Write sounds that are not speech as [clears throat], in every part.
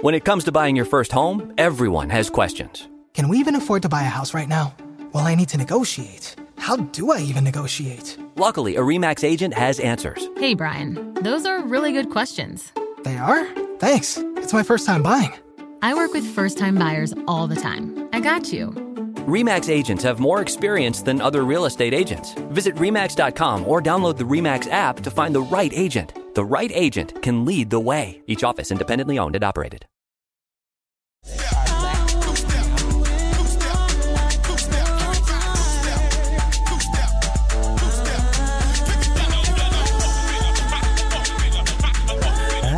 When it comes to buying your first home, everyone has questions. Can we even afford to buy a house right now? Well, I need to negotiate. How do I even negotiate? Luckily, a REMAX agent has answers. Hey, Brian, those are really good questions. They are? Thanks. It's my first time buying. I work with first time buyers all the time. I got you. REMAX agents have more experience than other real estate agents. Visit REMAX.com or download the REMAX app to find the right agent. The right agent can lead the way. Each office independently owned and operated.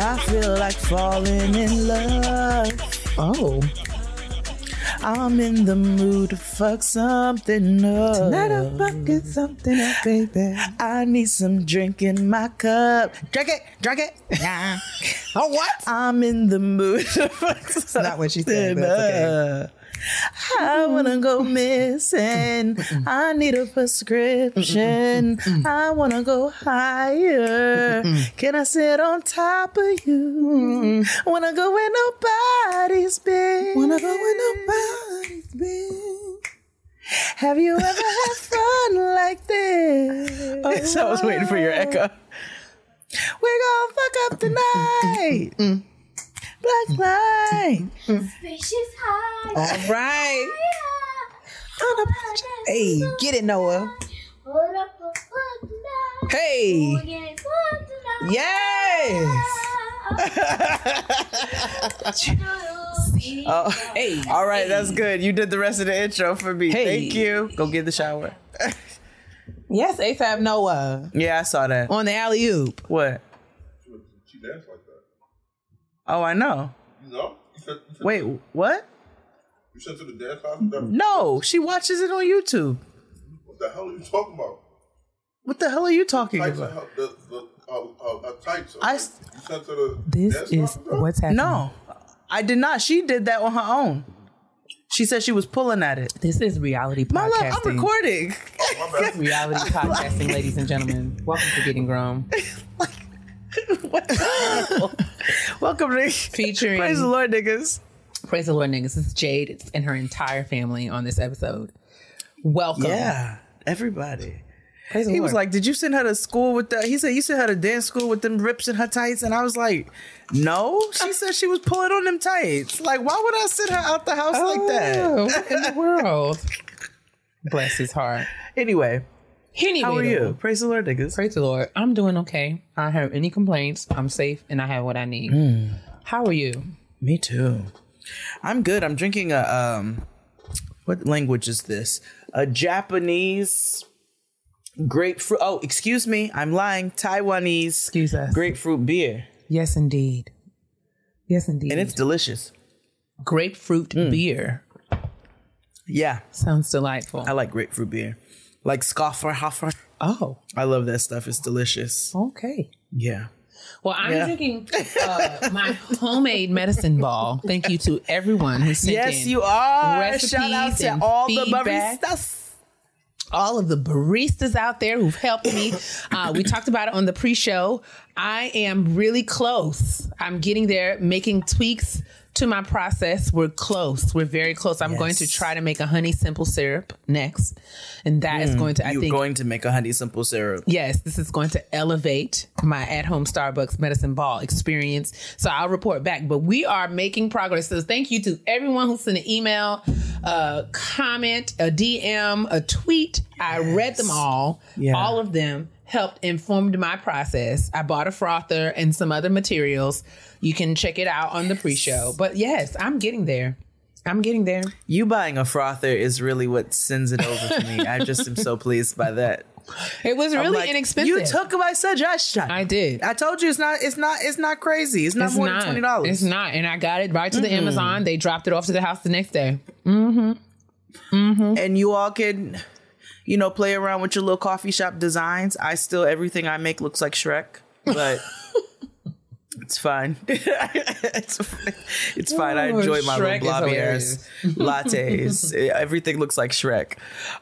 I feel like falling in love. Oh. I'm in the mood to fuck something up. Tonight I'm fucking something up, baby. I need some drink in my cup. Drink it, drink it. Yeah. [laughs] oh, what? I'm in the mood to fuck something. That's not what she said, but okay. I wanna go missing. I need a prescription. I wanna go higher. Can I sit on top of you? Wanna go where nobody's been. Wanna go where nobody's been. Have you ever had [laughs] fun like this? I was waiting for your echo. We're gonna fuck up tonight. Black mm. light. All right. Hey, get it, Noah. Hey. Yes. [laughs] Oh, Hey. all right, that's good. You did the rest of the intro for me. Hey. Thank you. Go get the shower. Yes, ASAP Noah Yeah, I saw that. on the alley oop. What? She danced like that. Oh, I know. You know? You sent, you sent, Wait, what? You sent to the dance class? No, she watches it on YouTube. What the hell are you talking about? What the hell are you talking Tights about? and the, the, uh, uh, uh, tights. I you sent to the This dance is class what's happening. No, I did not. She did that on her own. She said she was pulling at it. This is reality My love, podcasting. I'm recording. Oh, my. Reality [laughs] podcasting, ladies and gentlemen. Welcome to Getting Grown. [laughs] [laughs] Welcome to [laughs] Featuring Praise the Lord, niggas. Praise the Lord, niggas. This is Jade and her entire family on this episode. Welcome. Yeah, everybody. Praise He was like, "Did you send her to school with the?" He said, "You sent her to dance school with them rips in her tights," and I was like, "No." She [laughs] said she was pulling on them tights. Like, why would I send her out the house like Oh, that? what in the world? Bless his heart. Anyway, Anyway, how are though, you? Praise the Lord, niggas. Praise the Lord. I'm doing okay. I don't have any complaints. I'm safe and I have what I need. Hmm. How are you? Me too. I'm good. I'm drinking a um what language is this? A Japanese grapefruit. Oh, excuse me. I'm lying. Taiwanese Excuse us. grapefruit beer. Yes, indeed. Yes, indeed. And it's delicious. grapefruit Hmm. beer. Yeah. Sounds delightful. I like grapefruit beer. Like Schöfferhofer. oh, I love that stuff. It's delicious. okay. Yeah. Well, I'm Yeah. drinking uh, my homemade medicine ball. Thank you to everyone who sent Yes, in you are. recipes Shout out to and all the baristas. all of the baristas out there who've helped me. Uh, we talked about it on the pre-show. I am really close. I'm getting there, making tweaks to my process. We're close. We're very close. I'm going to try to make a honey simple syrup next, and that is mm. going to. I You're think. going to make a honey simple syrup. Yes, this is going to elevate my at home Starbucks medicine ball experience. So I'll report back. But we are making progress. So thank you to everyone who sent an email, a comment, a DM, a tweet. I read them all. Yeah. All of them helped informed my process. I bought a frother and some other materials. You can check it out on the pre show. But yes, I'm getting there. I'm getting there. You buying a frother is really what sends it over to me. I just am so pleased by that. It was really like, inexpensive. You took my suggestion. I did. I told you it's not. It's not. It's not crazy. It's not It's more not. than twenty dollars. It's not, and I got it right to the Mm-mm. Amazon. They dropped it off to the house the next day. Mm-hmm. Mm-hmm. And you all can, you know, play around with your little coffee shop designs. I still everything I make looks like Shrek, but [laughs] it's fine. [laughs] it's, it's fine. I Oh, enjoy my Shrek little blobby ass [laughs] lattes. everything looks like Shrek.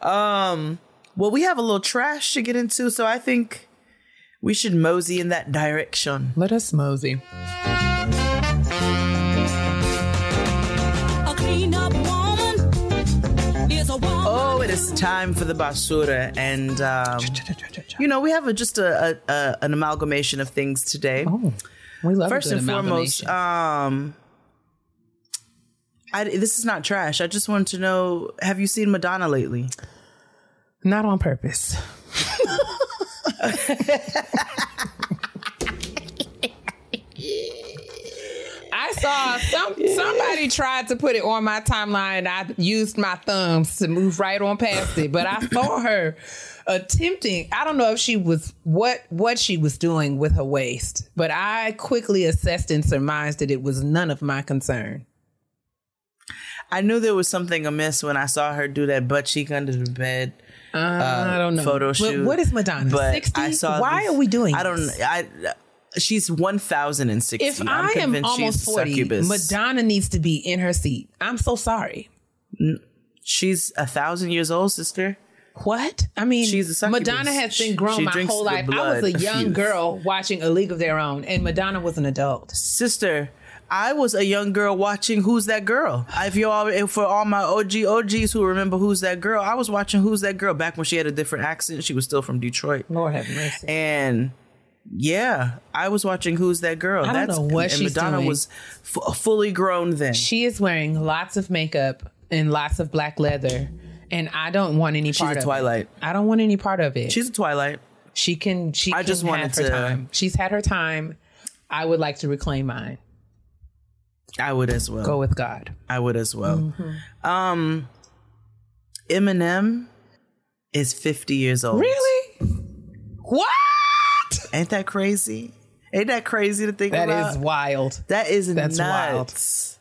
Um, well, we have a little trash to get into, so I think we should mosey in that direction. Let us mosey. Oh, it is time for the basura, and um, you know we have a, just a, a, a an amalgamation of things today. Oh, we love First and foremost, um, I, this is not trash. I just wanted to know: Have you seen Madonna lately? Not on purpose. [laughs] [laughs] I saw some somebody tried to put it on my timeline. I used my thumbs to move right on past it, but I saw her attempting. I don't know if she was what what she was doing with her waist, but I quickly assessed and surmised that it was none of my concern. I knew there was something amiss when I saw her do that butt cheek under the bed. Uh, I don't know. Photo But shoot. what is Madonna? But 60? I saw. Why this- are we doing I don't. this? I. She's one thousand and sixty. If I'm I am convinced almost she's 40, succubus. Madonna needs to be in her seat. I'm so sorry. She's a thousand years old, sister. What? I mean, She's a succubus. Madonna has been grown She my whole life. I was a young girl watching A League of Their Own, and Madonna was an adult. sister. I was a young girl watching Who's That Girl. If you all, if for all my OG OGs who remember Who's That Girl, I was watching Who's That Girl back when she had a different accent. She was still from Detroit. Lord have mercy. And yeah, I was watching Who's That Girl. I don't know what and she's Madonna doing. was f- fully grown then. She is wearing lots of makeup and lots of black leather, and I don't want any She's part a of Twilight. it. I don't want any part of it. She's a Twilight. she can. She. I can just wanted her to- time. She's had her time. I would like to reclaim mine. I would as well. Go with God. I would as well. Mm-hmm. Um, Eminem is 50 years old. Really? What? Ain't that crazy? Ain't that crazy to think That about? is wild. That is That's nuts.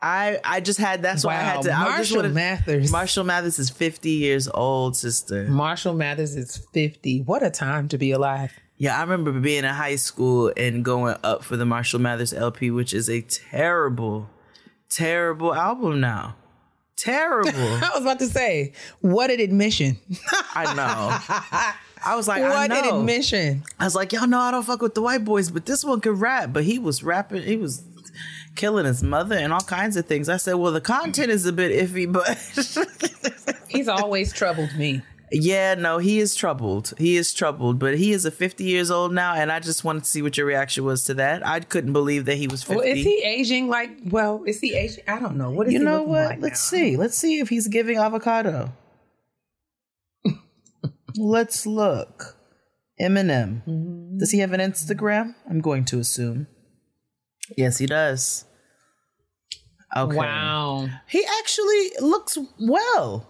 I I just had that's why I had Wow. to. I just Marshall wanted- Mathers. Marshall Mathers is fifty years old, sister. Marshall Mathers is 50. What a time to be alive. Yeah, I remember being in high school and going up for the Marshall Mathers LP, which is a terrible, terrible album now. [laughs] Terrible. I was about to say, what an admission. I know. [laughs] I was like, I what an know. admission. I was like, y'all know I don't fuck with the white boys, but this one could rap. But he was rapping, he was killing his mother and all kinds of things. I said, well, the content is a bit iffy, but [laughs] He's always troubled me. yeah, no, he is troubled. He is troubled, but he is a 50 years old now, and I just wanted to see what your reaction was to that. I couldn't believe that he was 50. Well, is he aging like, well, is he aging? I don't know. What is you he know what? like Let's now? see. Let's see if he's giving avocado. Let's look. Eminem. Mm-hmm. Does he have an Instagram? I'm going to assume. Yes, he does. Okay. Wow. He actually looks well.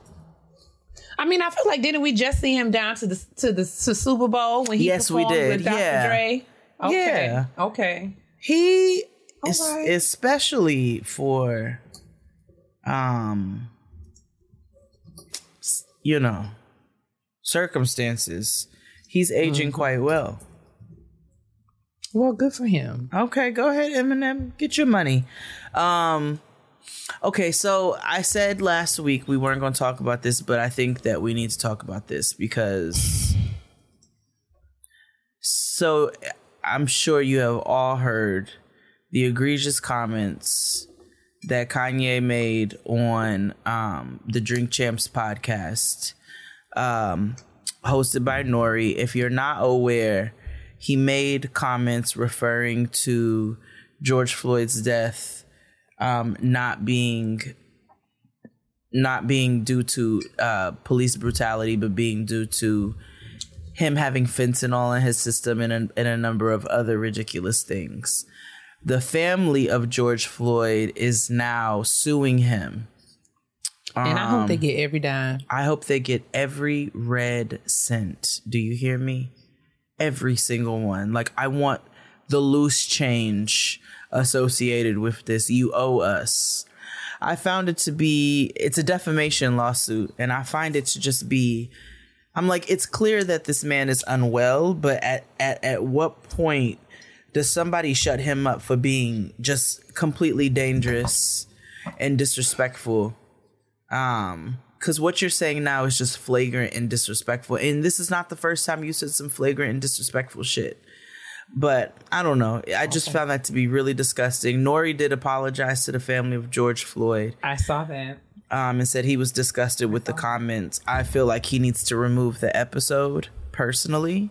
I mean, I feel like didn't we just see him down to the to the to Super Bowl when he Yes, we performed did. with Dr. Yeah. Dre? Okay. Yeah. Okay. He is right. especially for um you know circumstances. He's aging Mm-hmm. quite well. Well, good for him. Okay, go ahead, Eminem. Get your money. Um, okay, so I said last week we weren't going to talk about this, but I think that we need to talk about this because. So I'm sure you have all heard the egregious comments that Kanye made on um, the Drink Champs podcast, um, hosted by Nori. If you're not aware, he made comments referring to George Floyd's death um, not being not being due to uh, police brutality, but being due to him having fentanyl in his system and a, and a number of other ridiculous things. The family of George Floyd is now suing him And I hope they um, get every dime. I hope they get every red cent. Do you hear me? Every single one. Like I want the loose change associated with this. You owe us. I found it to be it's a defamation lawsuit and I find it to just be I'm like it's clear that this man is unwell, but at at at what point does somebody shut him up for being just completely dangerous and disrespectful? Um, because what you're saying now is just flagrant and disrespectful. And this is not the first time you said some flagrant and disrespectful shit. But I don't know. I just found that to be really disgusting. N.O.R.E. did apologize to the family of George Floyd I saw that. um, and said he was disgusted with the comments. I feel like he needs to remove the episode personally.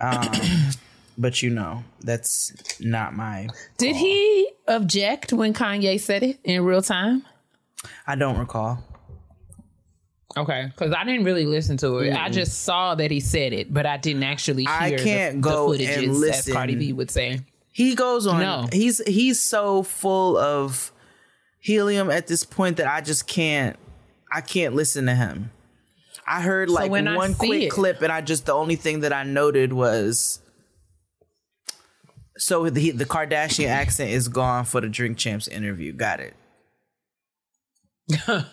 Um, [coughs] but you know, that's not my. Did he object when Kanye said it in real time? I don't recall. Okay, because I didn't really listen to it. I just saw that he said it, but I didn't actually hear I can't the, go the footages, and as listen. Cardi B would say. He goes on. No. He's he's so full of helium at this point that I just can't. I can't listen to him. I heard So like when one quick it- clip, and I just the only thing that I noted was. So the the Kardashian accent is gone for the Drink Champs interview. Got it. [laughs]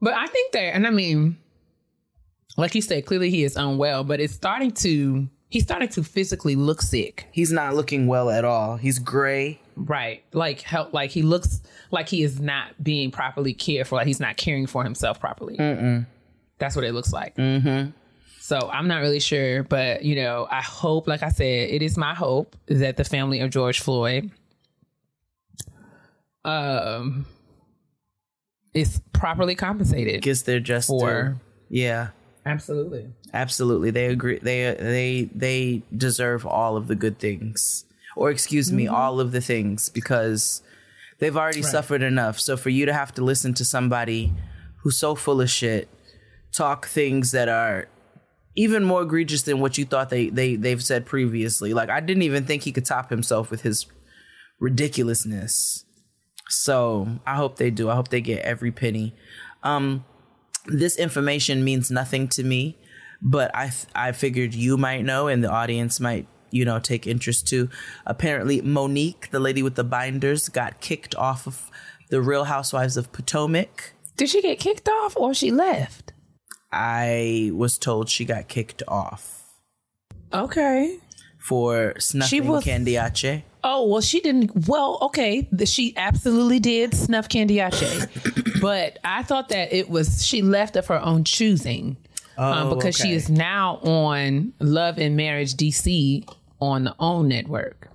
But I think that, and I mean, like you said, clearly he is unwell, but it's starting to, he's starting to physically look sick. He's not looking well at all. He's gray. Right. Like, help, like he looks like he is not being properly cared for, like he's not caring for himself properly. That's what it looks like. Mm-hmm. So I'm not really sure, but you know, I hope, like I said, it is my hope that the family of George Floyd um is properly compensated. Gets their just For- due. Yeah. Absolutely. Absolutely. They agree they they they deserve all of the good things. Or excuse me, all of the things because they've already suffered enough. So for you to have to listen to somebody who's so full of shit talk things that are even more egregious than what you thought they they they've said previously. Like I didn't even think he could top himself with his ridiculousness. So I hope they do. I hope they get every penny. Um, this information means nothing to me, but I I figured you might know and the audience might you know take interest too. Apparently, Monique, the lady with the binders, got kicked off of the Real Housewives of Potomac. Did she get kicked off or she left? I was told she got kicked off Okay. for snuffing was- Candiace. Oh well, she didn't. Well, okay, she absolutely did snuff Candiace, [coughs] but I thought that it was she left of her own choosing, um, Oh, because she is now on Love and Marriage DC on the OWN network.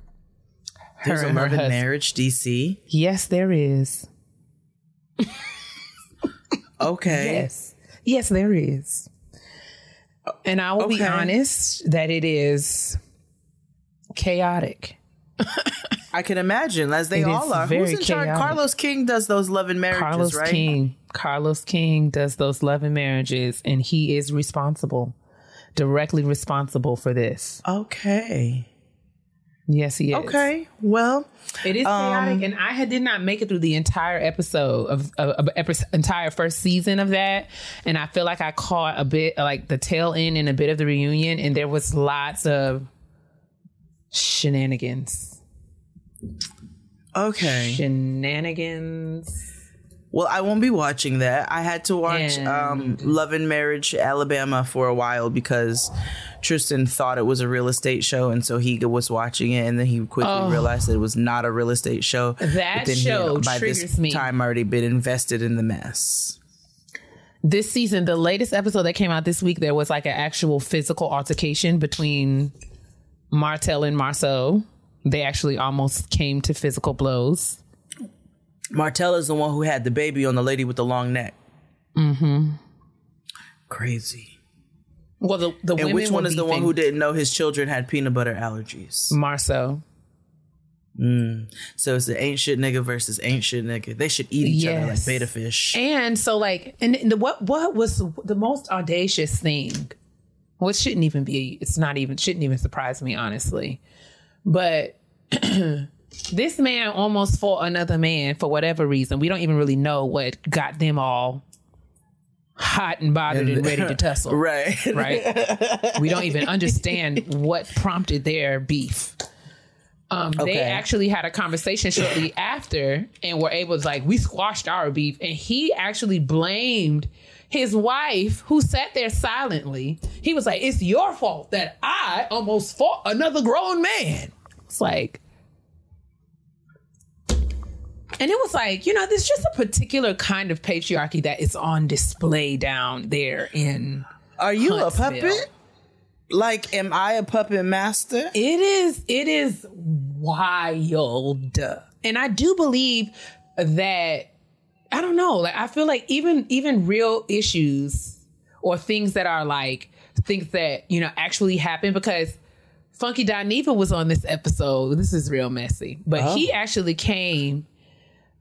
There's a her love and marriage DC. Yes, there is. [laughs] Okay. Yes, yes, there is. And I will be honest that it is chaotic. I can imagine, as they It is all are. very Who's in charge? chaotic. Carlos King does those love and marriages, Carlos right? King. Carlos King does those love and marriages, and he is responsible, directly responsible for this. Okay. Yes, he is. Okay. Well, It is chaotic, um, and I had, did not make it through the entire episode of, of, of epi- entire first season of that, and I feel like I caught a bit like the tail end and a bit of the reunion, and there was lots of shenanigans, okay. shenanigans. Well, I won't be watching that. I had to watch And- um, Love and Marriage Alabama for a while because Tristan thought it was a real estate show, and so he was watching it, and then he quickly realized that it was not a real estate show. Oh. That he show had, by this me. time already been invested in the mess. this season, the latest episode that came out this week, there was like an actual physical altercation between Martell and Marsau. They actually almost came to physical blows. Martell is the one who had the baby on the lady with the long neck. Mm-hmm. Crazy. Well, the the And which one is the one who didn't know his children had peanut butter allergies? Marsau. So it's the ain't shit nigga versus ain't shit nigga. They should eat each other like Yes. beta fish. And so, like, and the, what what was the most audacious thing? Well, it shouldn't even be. It's not even shouldn't even surprise me, honestly. But [clears throat] this man almost fought another man for whatever reason. We don't even really know what got them all hot and bothered and, ready to [laughs] tussle. Right. Right. we don't even understand what prompted their beef. Um, They actually had a conversation shortly [clears throat] after and were able to like we squashed our beef, and he actually blamed his wife who sat there silently. He was like, "It's your fault that I almost fought another grown man." It's like. And it was like, you know, there's just a particular kind of patriarchy that is on display down there in Are you a puppet? Like, am I a puppet master? It is it is wild. And I do believe that I don't know, like I feel like even even real issues or things that are like things that, you know, actually happen because Funky Dineva was on this episode. This is real messy. But he actually came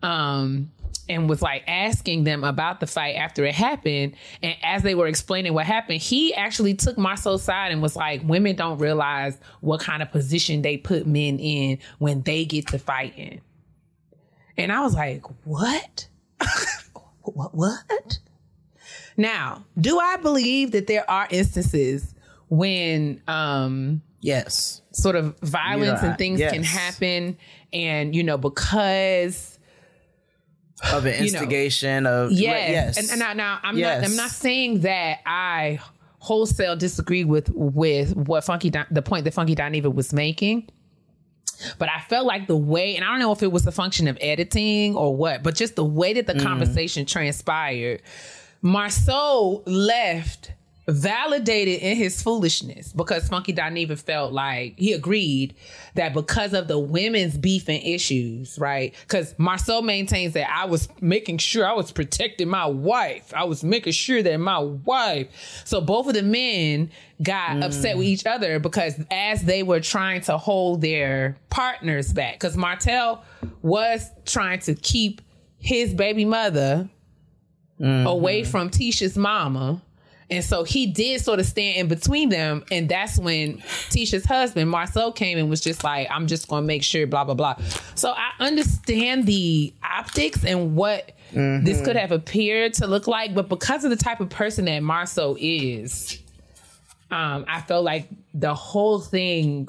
um and was like asking them about the fight after it happened. And as they were explaining what happened, he actually took Marsau's side and was like, women don't realize what kind of position they put men in when they get to fighting. And I was like, what? [laughs] what? What? Now, do I believe that there are instances when um Yes. sort of violence Yeah, and things can happen and you know because Of an [laughs] You know. instigation of yes, yes. and, and now, now I'm Yes. not I'm not saying that I wholesale disagree with with what Funky Di- the point that Funky Dineva was making. But I felt like the way, and I don't know if it was a function of editing or what, but just the way that the Mm. conversation transpired, Marsau left validated in his foolishness because Funky Dineva felt like he agreed that because of the women's beef and issues, right? Because Marsau maintains that I was making sure I was protecting my wife. I was making sure that my wife. So both of the men got mm. upset with each other because as they were trying to hold their partners back, because Martell was trying to keep his baby mother mm-hmm. away from Tisha's mama. And so he did sort of stand in between them. And that's when Tisha's husband, Marsau, came and was just like, I'm just going to make sure, blah, blah, blah. So I understand the optics and what this could have appeared to look like. But because of the type of person that Marsau is, um, I felt like the whole thing,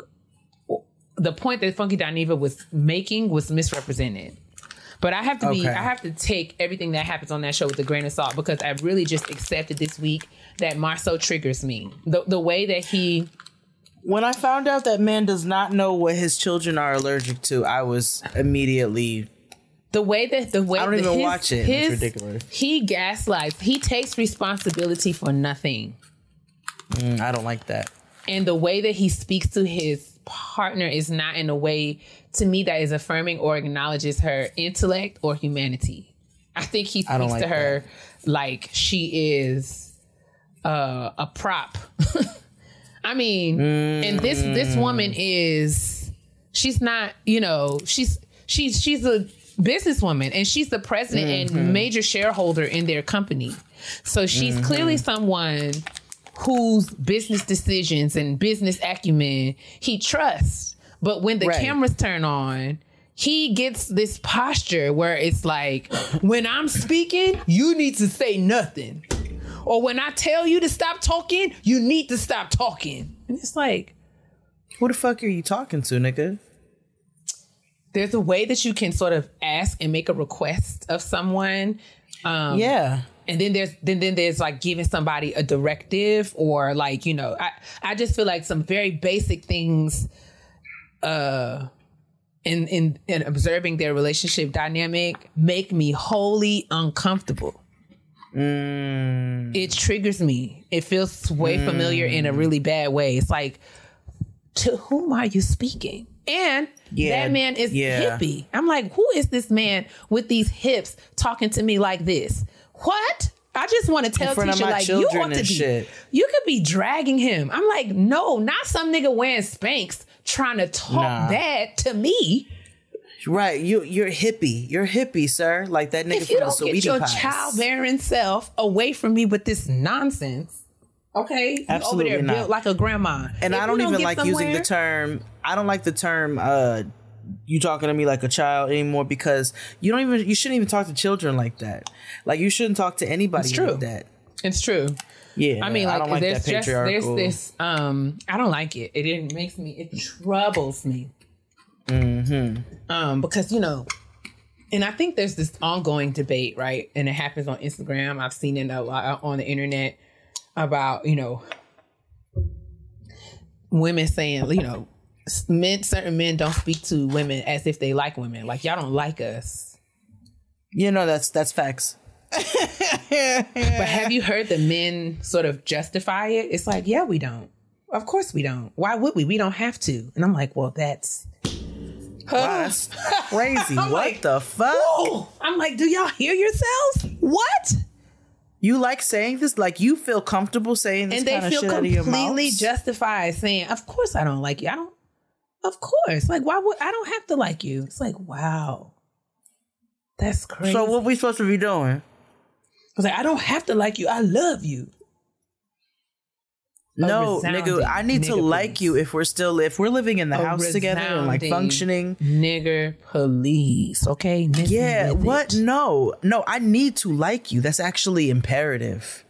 the point that Funky Dineva was making was misrepresented. But I have to be, Okay. I have to take everything that happens on that show with a grain of salt because I really just accepted this week that Marsau triggers me. The the way that he when I found out that man does not know what his children are allergic to, I was immediately the way that the way I don't that even his- watch it. It's ridiculous. He gaslights. He takes responsibility for nothing. mm, I don't like that. and the way that he speaks to his partner is not in a way to me that is affirming or acknowledges her intellect or humanity. I think he I don't speaks to like her like she is uh, a prop. [laughs] I mean, and this this mm. woman is she's not, you know, she's she's she's a businesswoman and she's the president and mm-hmm. major shareholder in their company. So she's mm-hmm. clearly someone whose business decisions and business acumen he trusts. But when the Right. cameras turn on, he gets this posture where it's like, when I'm speaking, you need to say nothing. Or when I tell you to stop talking, you need to stop talking. And it's like, Who the fuck are you talking to, nigga? there's a way that you can sort of ask and make a request of someone. Um, yeah. and then there's then then there's like giving somebody a directive or like you know I I just feel like some very basic things uh in in in observing their relationship dynamic make me wholly uncomfortable. Mm. It triggers me. It feels way familiar in a mm. really bad way. It's like to whom are you speaking? And Yeah, that man is yeah. hippie. I'm like, who is this man with these hips talking to me like this? What? I just want to tell front of Tisha my like you want to be. shit. You could be dragging him. I'm like, no, not some nigga wearing Spanx trying to talk Nah. that to me. Right. You you're hippie. You're hippie, sir. Like that nigga If you from the don't get Sweetie your Pies. childbearing self away from me with this nonsense, okay? You Absolutely over there not. built like a grandma. And If I you don't even get like using the term I don't like the term uh you talking to me like a child anymore because you don't even you shouldn't even talk to children like that. Like you shouldn't talk to anybody It's true. like that. It's true. Yeah, I mean, like, I don't like there's that just there's this. Um, I don't like it. It it makes me. It troubles me. Mm-hmm. Um, because you know, and I think there's this ongoing debate, right? And it happens on Instagram. I've seen it a lot on the internet about you know women saying you know men certain men don't speak to women as if they like women. Like y'all don't like us. You know that's that's facts. [laughs] But have you heard the men sort of justify it? It's like, yeah, we don't. Of course we don't. Why would we? We don't have to. And I'm like, well, that's That's [laughs] crazy. What like, the fuck? Whoa! I'm like, do y'all hear yourselves? What? You like saying this? Like you feel comfortable saying this And they kind of feel shit out of your completely justified saying, "Of course I don't like you. I don't. Of course, like why would I don't have to like you? It's like wow, that's crazy. So what we supposed to be doing? I was like, I don't have to like you. I love you. No, nigga, I need to nigga like you if we're still if we're living in the A house together and like functioning. Nigger police, okay? Miss Yeah, what? it. No, no, I need to like you. That's actually imperative.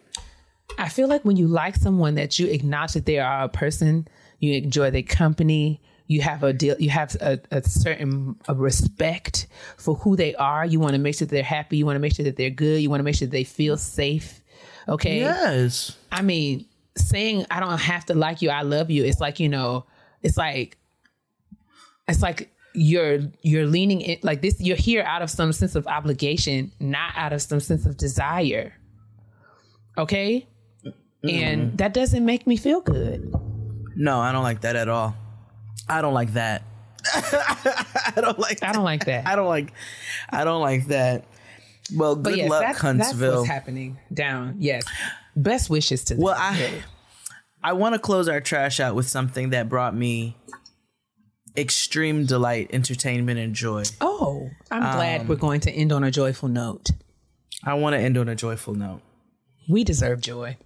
I feel like when you like someone that you acknowledge that they are a person, you enjoy their company, you have a deal, you have a, a certain a respect for who they are. You want to make sure that they're happy. You want to make sure that they're good. You want to make sure that they feel safe. Okay. Yes. I mean, saying I don't have to like you, I love you. It's like you know, it's like, it's like you're you're leaning in like this. You're here out of some sense of obligation, not out of some sense of desire. Okay, and mm-hmm. that doesn't make me feel good. No, I don't like that at all. I don't like that. [laughs] I don't like. I don't like that. [laughs] I don't like. I don't like that. Well, good yes, luck, that's, that's Huntsville. what's happening down. Yes, best wishes to them. Well, I I want to close our trash out with something that brought me extreme delight, entertainment, and joy. oh, I'm Um, glad we're going to end on a joyful note. I want to end on a joyful note. We deserve joy.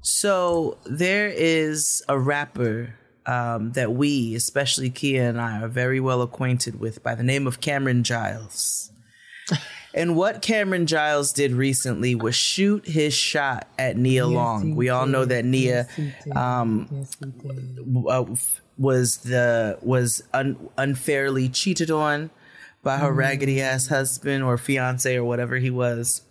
So there is a rapper um, that we, especially Keia and I, are very well acquainted with by the name of Cameron Giles. [laughs] And what Cameron Giles did recently was shoot his shot at Nia Long. We all know that Nia um, w- uh, was the was un- unfairly cheated on by her raggedy ass husband or fiance or whatever he was.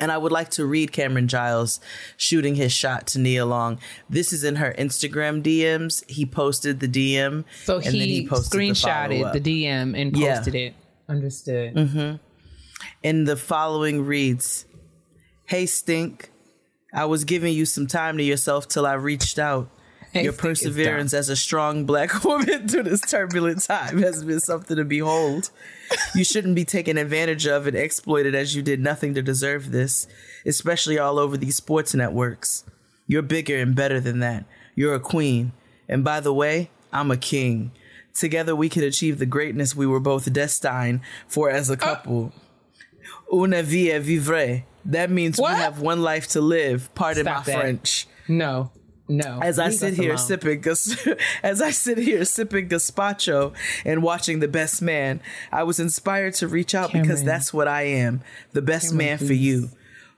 And I would like to read Cameron Giles shooting his shot to Nia Long. This is in her Instagram DMs. He posted the DM. So and then he, posted the screenshotted follow-up. the, DM and Yeah. posted it. Understood. And the following reads Hey, Stink. I was giving you some time to yourself till I reached out. Hey, Your perseverance as a strong black [laughs] woman through this turbulent time has been something to behold. You shouldn't be taken advantage of and exploited as you did nothing to deserve this, especially all over these sports networks. You're bigger and better than that. You're a queen. And by the way, I'm a king. Together we could achieve the greatness we were both destined for as a couple. Una vie vivre. That means What? we have one life to live. Pardon Stop my that. French. No, no. As I sit here alone. sipping, [laughs] as I sit here sipping gazpacho and watching The Best Man, I was inspired to reach out because that's what I am, the best Cameron, man for you.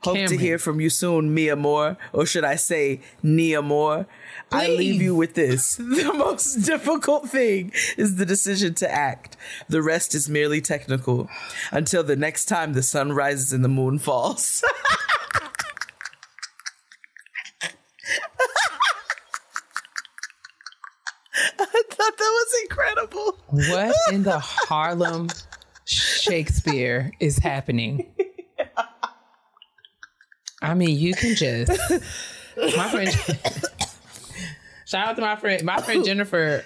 Hope to hear from you soon, Mia Moore, or should I say Nia Moore? I leave you with this. [laughs] The most difficult thing is the decision to act. The rest is merely technical. Until the next time the sun rises and the moon falls. [laughs] I thought that was incredible. What in the Harlem Shakespeare is happening? [laughs] I mean, you can just [laughs] my friend. Shout out to my friend, my friend Jennifer.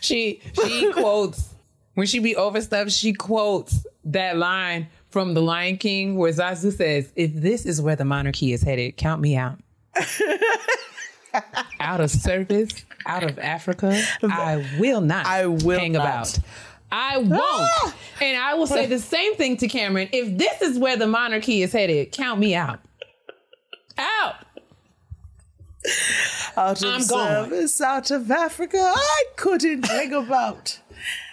she she quotes when she be over stuff. She quotes that line from The Lion King where Zazu says, "If this is where the monarchy is headed, count me out." [laughs] out of service, out of Africa, I will not. I will hang not. about. I won't. Ah! And I will say the same thing to Cameron. If this is where the monarchy is headed, count me out. Out. Out of I'm gone. service, out of Africa, I couldn't hang about.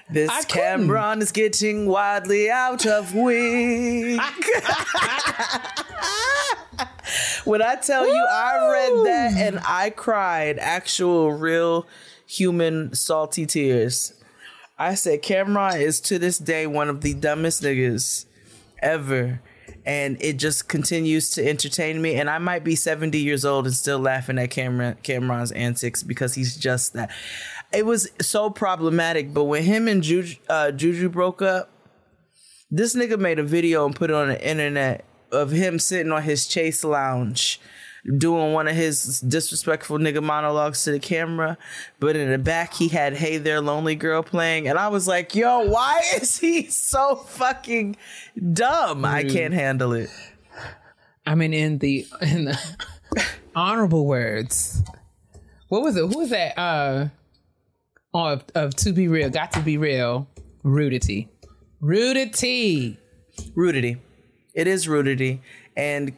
This I couldn't. Cameron is getting wildly out of wig. [laughs] when I tell you, I read that and I cried actual, real, human, salty tears. I said, Cameron is to this day one of the dumbest niggas ever. And it just continues to entertain me. And I might be 70 years old and still laughing at Cameron Cameron's antics because he's just that. It was so problematic. But when him and Juju, uh, Juju broke up, this nigga made a video and put it on the internet of him sitting on his chase lounge doing one of his disrespectful nigga monologues to the camera, but in the back he had "Hey There, Lonely Girl" playing, and I was like, "Yo, why [laughs] is he so fucking dumb? I can't handle it." I mean, in the in the [laughs] honorable words, what was it? Who was that? Uh, of of to be real, got to be real, rudity, rudity. Rudity, it is rudity, and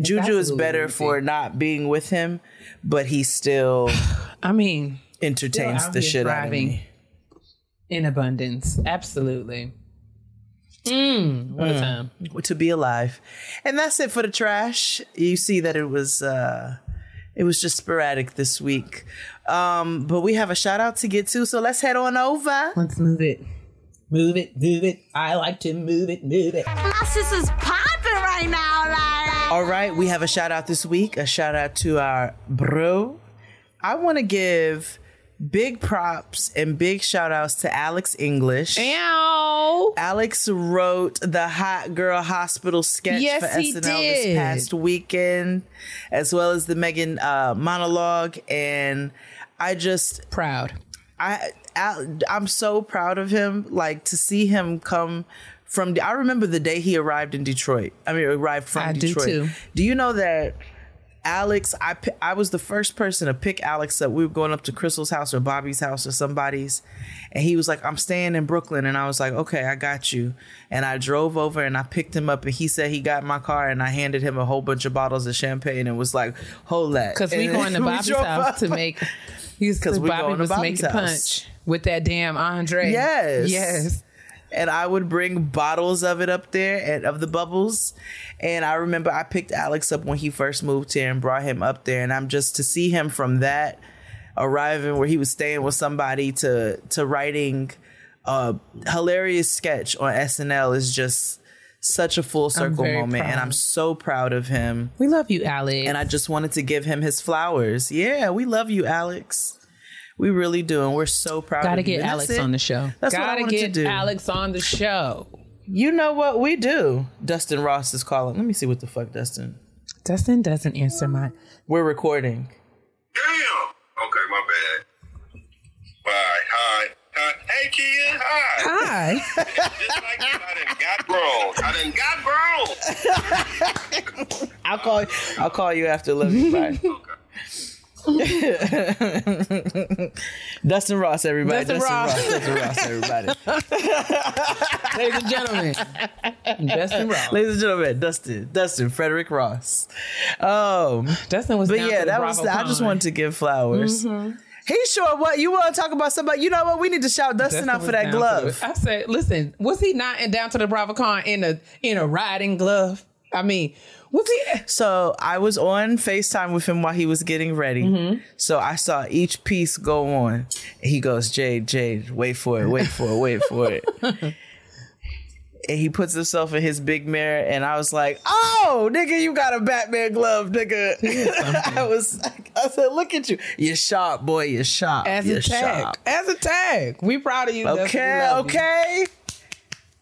Juju is better rudity. for not being with him, but he still [sighs] I mean, entertains the shit out of me. in abundance. Absolutely. Mm, what a time. to be alive. And that's it for the trash. You see that it was uh it was just sporadic this week. Um but we have a shout out to get to, so let's head on over. Let's move it. Move it, move it. I like to move it, move it. My sister's popping right now, like. All right, we have a shout out this week. A shout out to our bro. I want to give big props and big shout outs to Alex English. Ow. Alex wrote the Hot Girl Hospital sketch Yes, for SNL this past weekend, as well as the Megan uh, monologue. And I just, Proud. I, Al- I'm so proud of him. Like to see him come from. I remember the day he arrived in Detroit. I mean, arrived from I do Detroit. too. Do you know that? Alex, I I was the first person to pick Alex up. We were going up to Crystal's house or Bobby's house or somebody's, and he was like, "I'm staying in Brooklyn," and I was like, "Okay, I got you." And I drove over and I picked him up, and he said he got in my car, and I handed him a whole bunch of bottles of champagne and was like, "Hold that," Because we going to [laughs] Bobby's house up. to make. Because [laughs] Bobby going to was making punch with that damn Andre. Yes. Yes. And I would bring bottles of it up there and of the bubbles. And I remember I picked Alex up when he first moved here and brought him up there. And I'm just to see him from that arriving where he was staying with somebody to to writing a hilarious sketch on SNL is just such a full circle moment. And. I'm so proud of him. We love you, Alex. And I just wanted to give him his flowers. Yeah, we love you, Alex. We really do, and we're so proud. Of you. Gotta of get And Alex it. on the show. That's what I Gotta wanted to get do. Alex on the show. You know what we do? Dustin Ross is calling. Let me see what the fuck, Dustin. Dustin doesn't answer my. We're recording. Damn. Okay, my bad. Bye. Hi. Hi. Hey, kid. Hi. Hi. [laughs] Just like you, I done got grown. I done got grown. [laughs] I'll call. I'll call you after. Love you. Bye. [laughs] Dustin Ross, everybody. Dustin Ross. Dustin Ross, everybody. [laughs] Ladies and gentlemen, Dustin Ross. Ladies and gentlemen, Dustin, Dustin, Frederick Ross. Um, Dustin was but yeah, that was. BravoCon. I just wanted to give flowers. Mm-hmm. He sure what you want to talk about somebody. You know what? We need to shout Dustin, Dustin out for that glove. I said, listen, was he not in down to the BravoCon in a in a riding glove? I mean, was he? So I was on FaceTime with him while he was getting ready. Mm-hmm. So I saw each piece go on. He goes, Jade, Jade, wait for it, wait for it, wait for it. [laughs] and he puts himself in his big mirror, and I was like, "Oh, nigga, you got a Batman glove, nigga." [laughs] I was, I said, "Look at you, you're sharp, boy, you're sharp, As you're a tag, sharp." as a tag. We proud of you. Okay, Okay, you.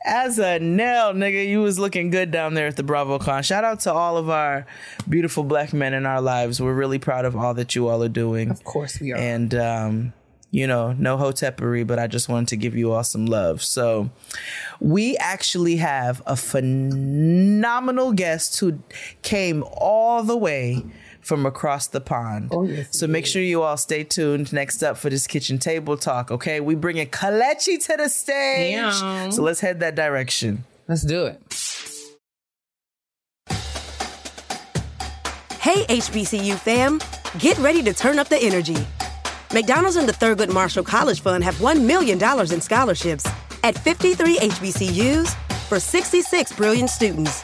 As a nail, nigga, you was looking good down there at the BravoCon. Shout out to all of our beautiful black men in our lives. We're really proud of all that you all are doing. Of course we are. And um, you know, no hotepery, but I just wanted to give you all some love. So we actually have a phenomenal guest who came all the way from across the pond. Oh, yes, so make sure you all stay tuned next up for this kitchen table talk, okay? We bringing Kelechi to the stage. Yeah. So let's head that direction. Let's do it. Hey, HBCU fam, get ready to turn up the energy. McDonald's and the Thurgood Marshall College Fund have $1 million in scholarships at 53 HBCUs for 66 brilliant students.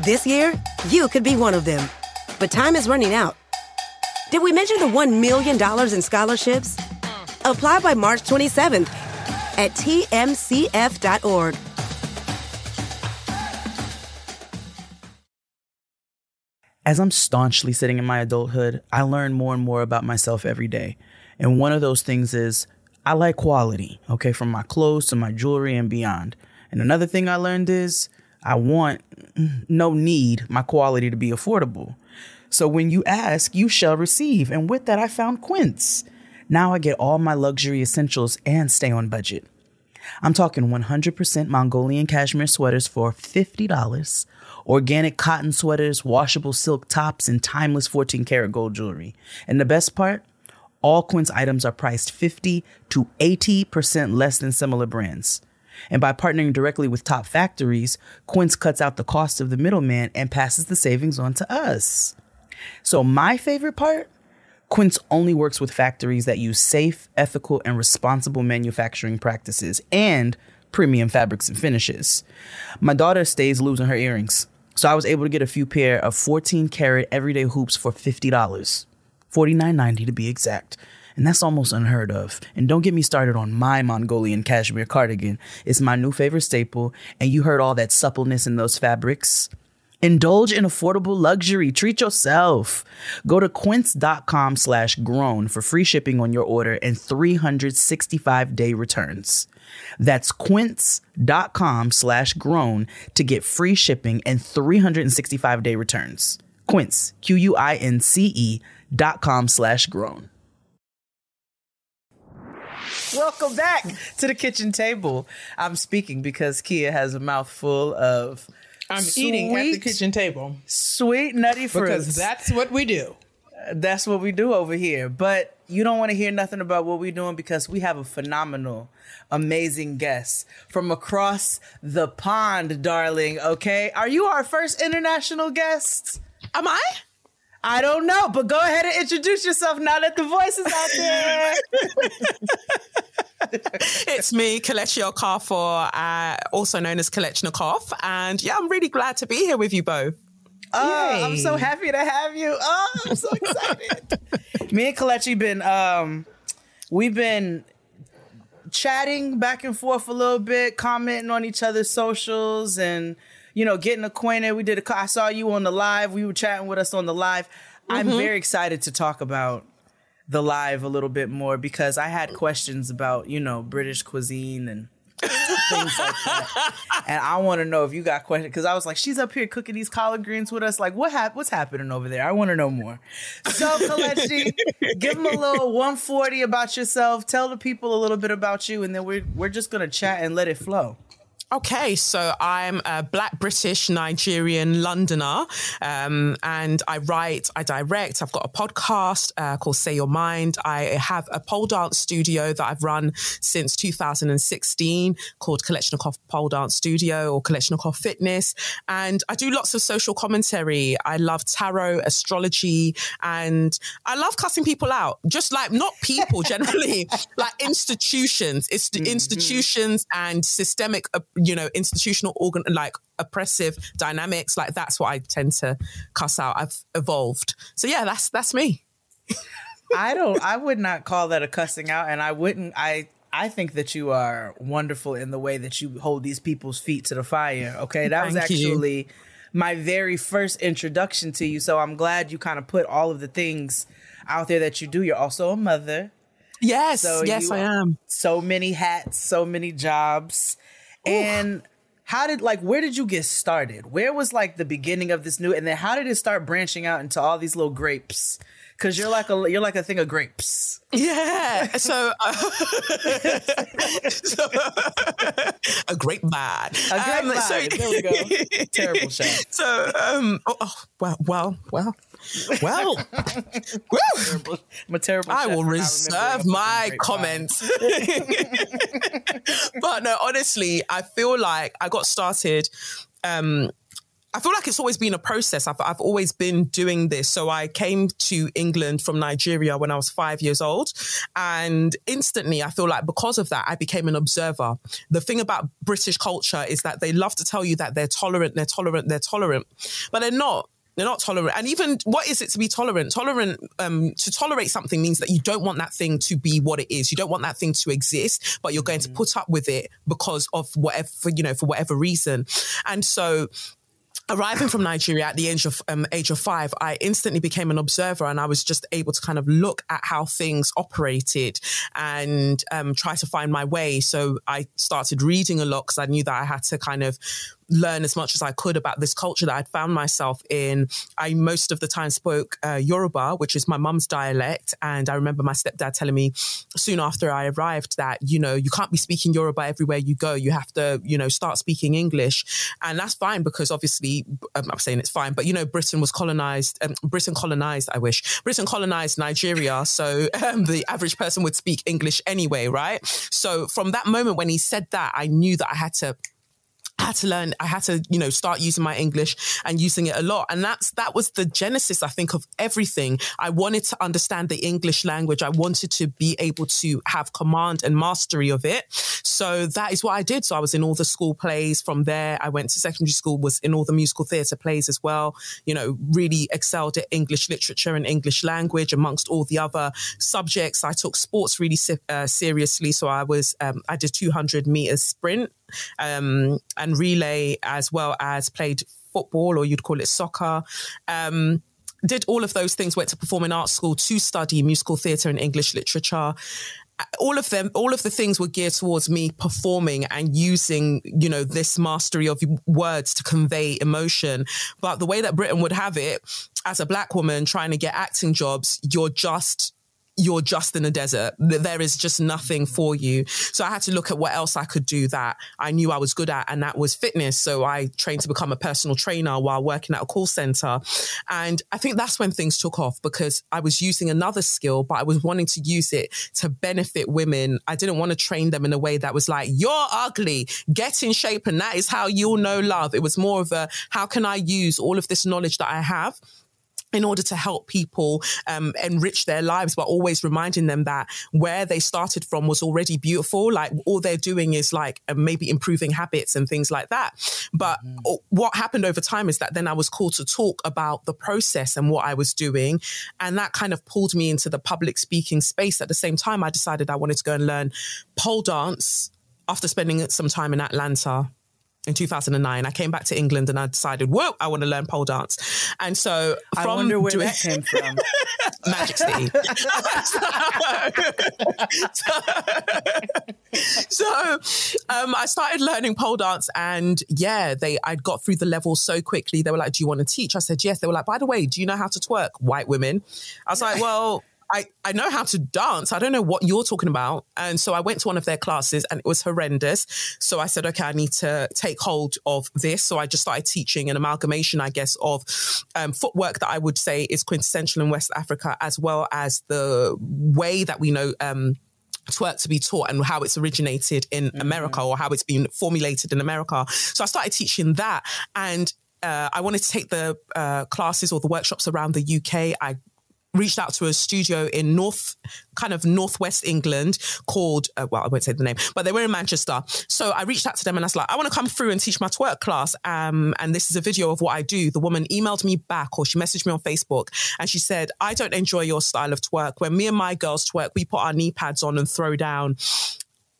This year, you could be one of them. But time is running out. Did we mention the $1 million in scholarships? Apply by March 27th at tmcf.org. As I'm staunchly sitting in my adulthood, I learn more and more about myself every day. And one of those things is I like quality, okay, from my clothes to my jewelry and beyond. And another thing I learned is I want, mm, no need, my quality to be affordable. So when you ask, you shall receive. And with that, I found Quince. Now I get all my luxury essentials and stay on budget. I'm talking 100% Mongolian cashmere sweaters for $50, organic cotton sweaters, washable silk tops, and timeless 14 karat gold jewelry. And the best part? All Quince items are priced 50 to 80% less than similar brands. And by partnering directly with top factories, Quince cuts out the cost of the middleman and passes the savings on to us. So, my favorite part? Quince only works with factories that use safe, ethical, and responsible manufacturing practices and premium fabrics and finishes. My daughter stays losing her earrings, so I was able to get a few pair of 14 karat everyday hoops for $50. $49.90 to be exact. And that's almost unheard of. And don't get me started on my Mongolian cashmere cardigan. It's my new favorite staple, and you heard all that suppleness in those fabrics. Indulge in affordable luxury. Treat yourself. Go to quince.com slash grown for free shipping on your order and 365 day returns. That's quince.com slash grown to get free shipping and 365 day returns. Quince, Q U I N C E dot com slash grown. Welcome back to the kitchen table. I'm speaking because Keia has a mouthful of I'm eating at the kitchen table sweet nutty fruits. because that's what we do. That's what we do over here. But you don't want to hear nothing about what we're doing because we have a phenomenal, amazing guest from across the pond, darling. Okay. Are you our first international guest? Am I? I don't know, but go ahead and introduce yourself now that the voice is out there. [laughs] It's me, Kelechi Okafor, uh, also known as Kelechnikov. And yeah, I'm really glad to be here with you both. Oh, I'm so happy to have you. Oh, I'm so excited. Me and Kelechi been um we've been chatting back and forth a little bit, commenting on each other's socials and you know, getting acquainted. We did a I saw you on the live. We were chatting with us on the live. I'm Mhm. very excited to talk about the live a little bit more because I had questions about, you know, British cuisine and things like that. [laughs] And I want to know if you got questions because I was like, she's up here cooking these collard greens with us. Like, what hap- What's happening over there? I want to know more. So, Kelechi, give them a little 140 about yourself. Tell the people a little bit about you, and then we're we're just gonna chat and let it flow. Okay, so I'm a Black British Nigerian Londoner, um, and I write, I direct. I've got a podcast uh, called Say Your Mind. I have a pole dance studio that I've run since 2016 called Kelechnikov Pole Dance Studio or Kelechnikov Fitness, and I do lots of social commentary. I love tarot, astrology, and I love cussing people out. Just like not people [laughs] generally, like institutions. It's the institutions and systemic, uh, you know, institutional organ like oppressive dynamics. Like that's what I tend to cuss out. I've evolved. So yeah, that's that's me. [laughs] I don't. I would not call that a cussing out, and I wouldn't. I I think that you are wonderful in the way that you hold these people's feet to the fire. Okay, that was Thank you. actually my very first introduction to you. So I'm glad you kind of put all of the things out there that you do. You're also a mother. Yes, yes, I am. So many hats, so many jobs, and. How did like where did you get started? Where was like the beginning of this new and then how did it start branching out into all these little grapes? Cuz you're like a you're like a thing of grapes. Yeah. So, uh, [laughs] so a great vibe. A great vibe. There we go. Terrible shot. [laughs] So, um, oh, oh, well, well, well, well. I'm a terrible I will reserve my comments. [laughs] but no, honestly, I feel like I got started. Um, I feel like it's always been a process. I've, I've always been doing this. So I came to England from Nigeria when I was five years old. And instantly, I feel like because of that, I became an observer. The thing about British culture is that they love to tell you that they're tolerant, they're tolerant, they're tolerant, but they're not. They're not tolerant. And even what is it to be tolerant? Tolerant, um, to tolerate something means that you don't want that thing to be what it is. You don't want that thing to exist, but you're going to put up with it because of whatever, you know, for whatever reason. And so, arriving from Nigeria at the age of um, age of five, I instantly became an observer, and I was just able to kind of look at how things operated and um, try to find my way. So I started reading a lot because I knew that I had to kind of learn as much as I could about this culture that I'd found myself in. I most of the time spoke uh, Yoruba, which is my mum's dialect. And I remember my stepdad telling me soon after I arrived that, you know, you can't be speaking Yoruba everywhere you go. You have to, you know, start speaking English. And that's fine because obviously, um, I'm saying it's fine, but, you know, Britain was colonized, um, Britain colonized, I wish, Britain colonized Nigeria. So um, the average person would speak English anyway, right? So from that moment when he said that, I knew that I had to Had to learn, I had to, you know, start using my English and using it a lot. And that's, that was the genesis, I think, of everything. I wanted to understand the English language. I wanted to be able to have command and mastery of it. So that is what I did. So I was in all the school plays. From there, I went to secondary school, was in all the musical theatre plays as well. You know, really excelled at English literature and English language amongst all the other subjects. I took sports really uh, seriously. So I was, um, I did 200 meters sprint um, and relay as well as played football or you'd call it soccer. Um, did all of those things, went to performing arts school to study musical theatre and English literature all of them all of the things were geared towards me performing and using you know this mastery of words to convey emotion but the way that britain would have it as a black woman trying to get acting jobs you're just you're just in a desert. There is just nothing for you. So I had to look at what else I could do that I knew I was good at, and that was fitness. So I trained to become a personal trainer while working at a call center. And I think that's when things took off because I was using another skill, but I was wanting to use it to benefit women. I didn't want to train them in a way that was like, you're ugly, get in shape, and that is how you'll know love. It was more of a, how can I use all of this knowledge that I have in order to help people um, enrich their lives, but always reminding them that where they started from was already beautiful. Like all they're doing is like uh, maybe improving habits and things like that. But mm. what happened over time is that then I was called to talk about the process and what I was doing. And that kind of pulled me into the public speaking space. At the same time, I decided I wanted to go and learn pole dance after spending some time in Atlanta in 2009. I came back to England and I decided, whoa, I want to learn pole dance. And so from I wonder where doing, that came from. [laughs] Magic City. [laughs] so, so um, I started learning pole dance and yeah, they I got through the levels so quickly. They were like, do you want to teach? I said, yes. They were like, by the way, do you know how to twerk? White women. I was like, well, I, I know how to dance. I don't know what you're talking about. And so I went to one of their classes and it was horrendous. So I said, okay, I need to take hold of this. So I just started teaching an amalgamation, I guess, of um, footwork that I would say is quintessential in West Africa, as well as the way that we know um, twerk to be taught and how it's originated in mm-hmm. America or how it's been formulated in America. So I started teaching that and uh, I wanted to take the uh, classes or the workshops around the UK. I reached out to a studio in North, kind of Northwest England called, uh, well, I won't say the name, but they were in Manchester. So I reached out to them and I was like, I want to come through and teach my twerk class. Um, and this is a video of what I do. The woman emailed me back or she messaged me on Facebook and she said, I don't enjoy your style of twerk. When me and my girls twerk, we put our knee pads on and throw down.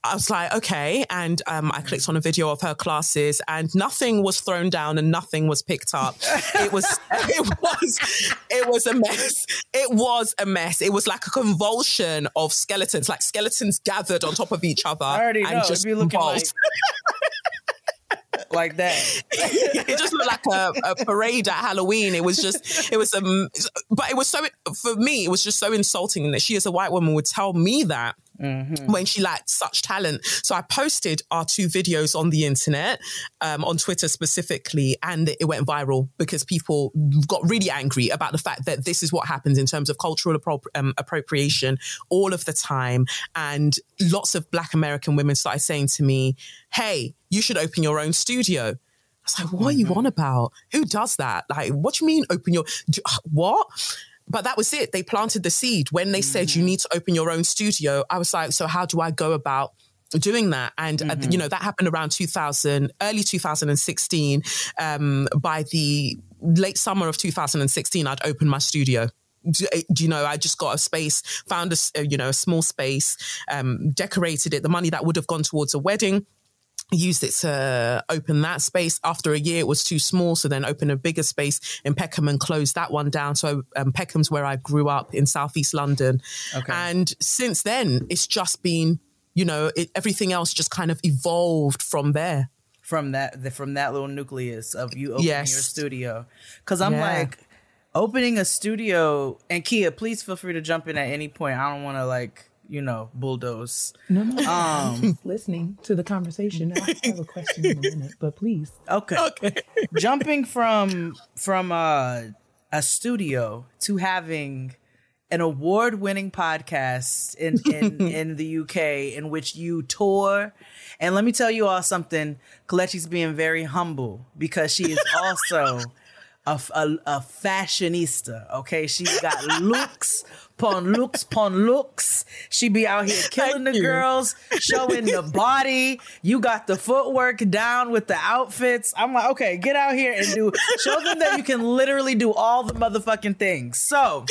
I was like, okay. And um, I clicked on a video of her classes and nothing was thrown down and nothing was picked up. it was, [laughs] [laughs] it was, it was a mess. It was a mess. It was like a convulsion of skeletons, like skeletons gathered on top of each other. I already know. Just be looking like, [laughs] like that. it just looked like a, a, parade at Halloween. It was just, it was, um, but it was so, for me, it was just so insulting that she as a white woman would tell me that Mm-hmm. when she lacked such talent. So I posted our two videos on the internet, um, on Twitter specifically, and it went viral because people got really angry about the fact that this is what happens in terms of cultural um, appropriation all of the time. And lots of Black American women started saying to me, Hey, you should open your own studio. I was like, what are you on about? Who does that? Like, what do you mean open your, do, what? But that was it. They planted the seed. When they said you need to open your own studio, I was like, so how do I go about doing that? And uh, you know that happened around 2000 early 2016 um by the late summer of 2016 i'd opened my studio. Do, uh, do you know i just got a space found a uh, you know a small space um decorated it the money that would have gone towards a wedding used it to open that space. After a year, it was too small, so then opened a bigger space in Peckham and closed that one down. So um, Peckham's where I grew up in southeast London, Okay. and since then it's just been, you know, it, everything else just kind of evolved from there. from that the, from that little nucleus of you opening Yes. your studio because i'm Yeah. like opening a studio and keia please feel free to jump in at any point i don't want to like you know bulldoze No, no. um listening to the conversation. I have a question in a minute, but please. okay Okay. [laughs] jumping from from uh, a studio to having an award-winning podcast in in, [laughs] in the UK in which you tour. And let me tell you all something. Kelechi's being very humble because she is also [laughs] a, a, a fashionista. Okay, she's got looks pon looks pon looks. She be out here killing the you. girls, showing the body. You got the footwork down with the outfits. I'm like, okay, get out here and do show them that you can literally do all the motherfucking things. So,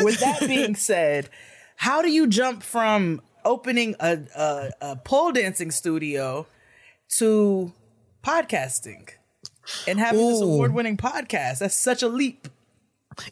with that being [laughs] said, how do you jump from opening a, a, a pole dancing studio to podcasting and having this award winning podcast? That's such a leap.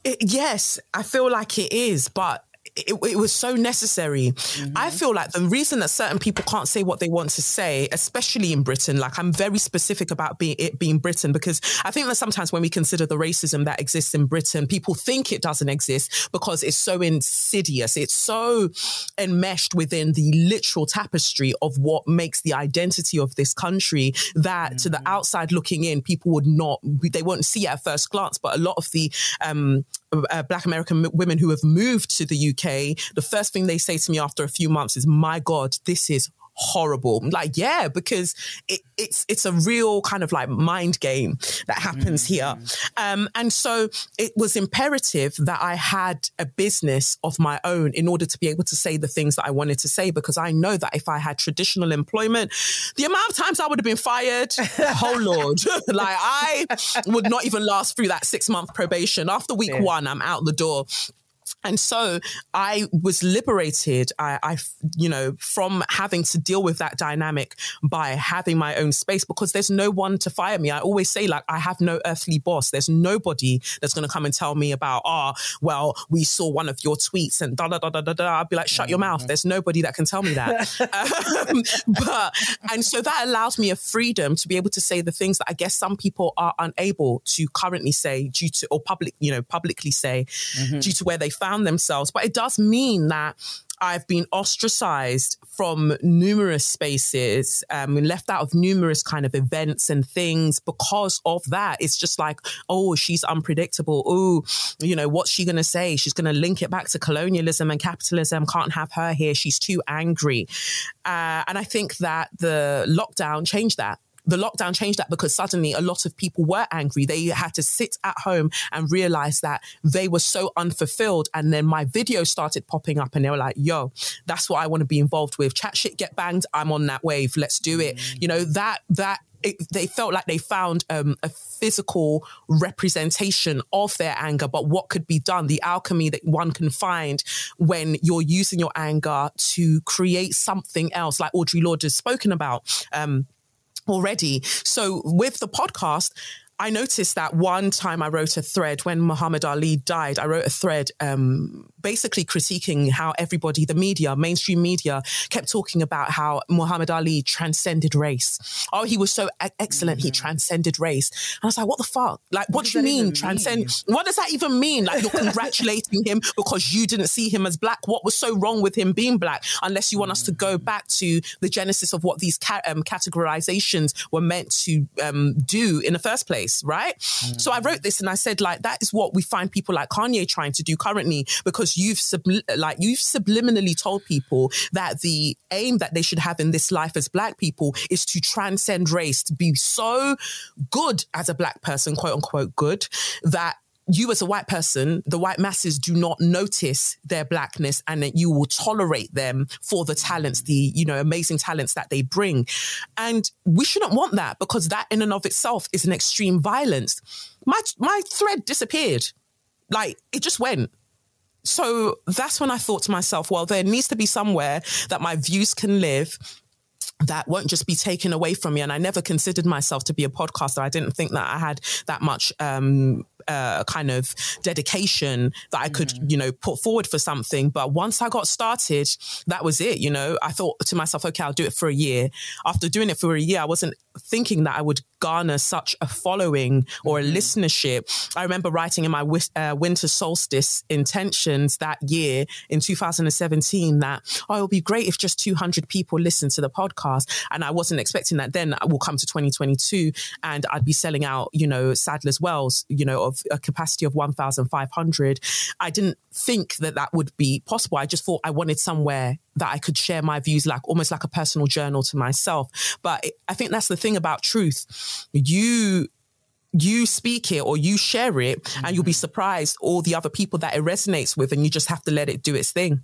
It, yes, I feel like it is, but it, it was so necessary. I feel like the reason that certain people can't say what they want to say, especially in Britain, like I'm very specific about being it being Britain because I think that sometimes when we consider the racism that exists in Britain, people think it doesn't exist because it's so insidious. It's so enmeshed within the literal tapestry of what makes the identity of this country that to the outside looking in, people would not, they won't see it at first glance. But a lot of the um, uh, Black American women who have moved to the UK, the first thing they say to me after a few months is, "My God, this is." Horrible. Like yeah because it, it's it's a real kind of like mind game that happens here. Um and so it was imperative that i had a business of my own in order to be able to say the things that i wanted to say because i know that if i had traditional employment the amount of times i would have been fired. [laughs] Oh lord. [laughs] Like i would not even last through that six month probation. After week Yeah. one i'm out the door and so I was liberated, I, I, you know, from having to deal with that dynamic by having my own space because there's no one to fire me. I always say, like, I have no earthly boss. There's nobody that's going to come and tell me about, ah, well, we saw one of your tweets and da da da da da da. I'd be like, shut your mouth. There's nobody that can tell me that. [laughs] um, but, and so that allows me a freedom to be able to say the things that I guess some people are unable to currently say due to, or public, you know, publicly say due to where they found themselves. But it does mean that I've been ostracized from numerous spaces, um, left out of numerous kind of events and things because of that. It's just like, oh, she's unpredictable. Oh, you know, what's she going to say? She's going to link it back to colonialism and capitalism. Can't have her here. She's too angry. Uh, and I think that the lockdown changed that the lockdown changed that because suddenly a lot of people were angry. They had to sit at home and realize that they were so unfulfilled. And then my videos started popping up and they were like, yo, that's what I want to be involved with. Chat shit, get banged. I'm on that wave. Let's do it. You know, that, that, it, they felt like they found um, a physical representation of their anger, but what could be done, the alchemy that one can find when you're using your anger to create something else, like Audre Lorde has spoken about. Um, already. So with the podcast, I noticed that one time I wrote a thread when Muhammad Ali died. I wrote a thread um, basically critiquing how everybody, the media, mainstream media, kept talking about how Muhammad Ali transcended race. Oh, he was so excellent. He transcended race. And I was like, what the fuck? Like, what, does do you mean transcend? mean? What does that even mean? Like, you're congratulating him because you didn't see him as black. What was so wrong with him being black? Unless you want us to go back to the genesis of what these ca- um, categorizations were meant to um, do in the first place. Right? So I wrote mm. this and I said, like, that is what we find people like Kanye trying to do currently because you've subli- like you've subliminally told people that the aim that they should have in this life as black people is to transcend race, to be so good as a black person, quote unquote good, that you as a white person, the white masses do not notice their blackness and that you will tolerate them for the talents, the, you know, amazing talents that they bring. And we shouldn't want that because that in and of itself is an extreme violence. My, my thread disappeared. Like it just went. So that's when I thought to myself, well, there needs to be somewhere that my views can live that won't just be taken away from me. And I never considered myself to be a podcaster. I didn't think that I had that much um, uh, kind of dedication that I could, you know, put forward for something. But once I got started, that was it. You know, I thought to myself, okay, I'll do it for a year. After doing it for a year, I wasn't thinking that I would garner such a following or a listenership. I remember writing in my uh, winter solstice intentions that year in 2017 that, oh, it'll be great if just 200 people listen to the podcast. And I wasn't expecting that then I will come to 2022 and I'd be selling out, you know, Sadler's Wells, you know, of a capacity of 1,500. I didn't think that that would be possible. I just thought I wanted somewhere that I could share my views, like almost like a personal journal to myself. But it, I think that's the thing about truth. You you speak it or you share it and you'll be mm-hmm. surprised all the other people that it resonates with and you just have to let it do its thing.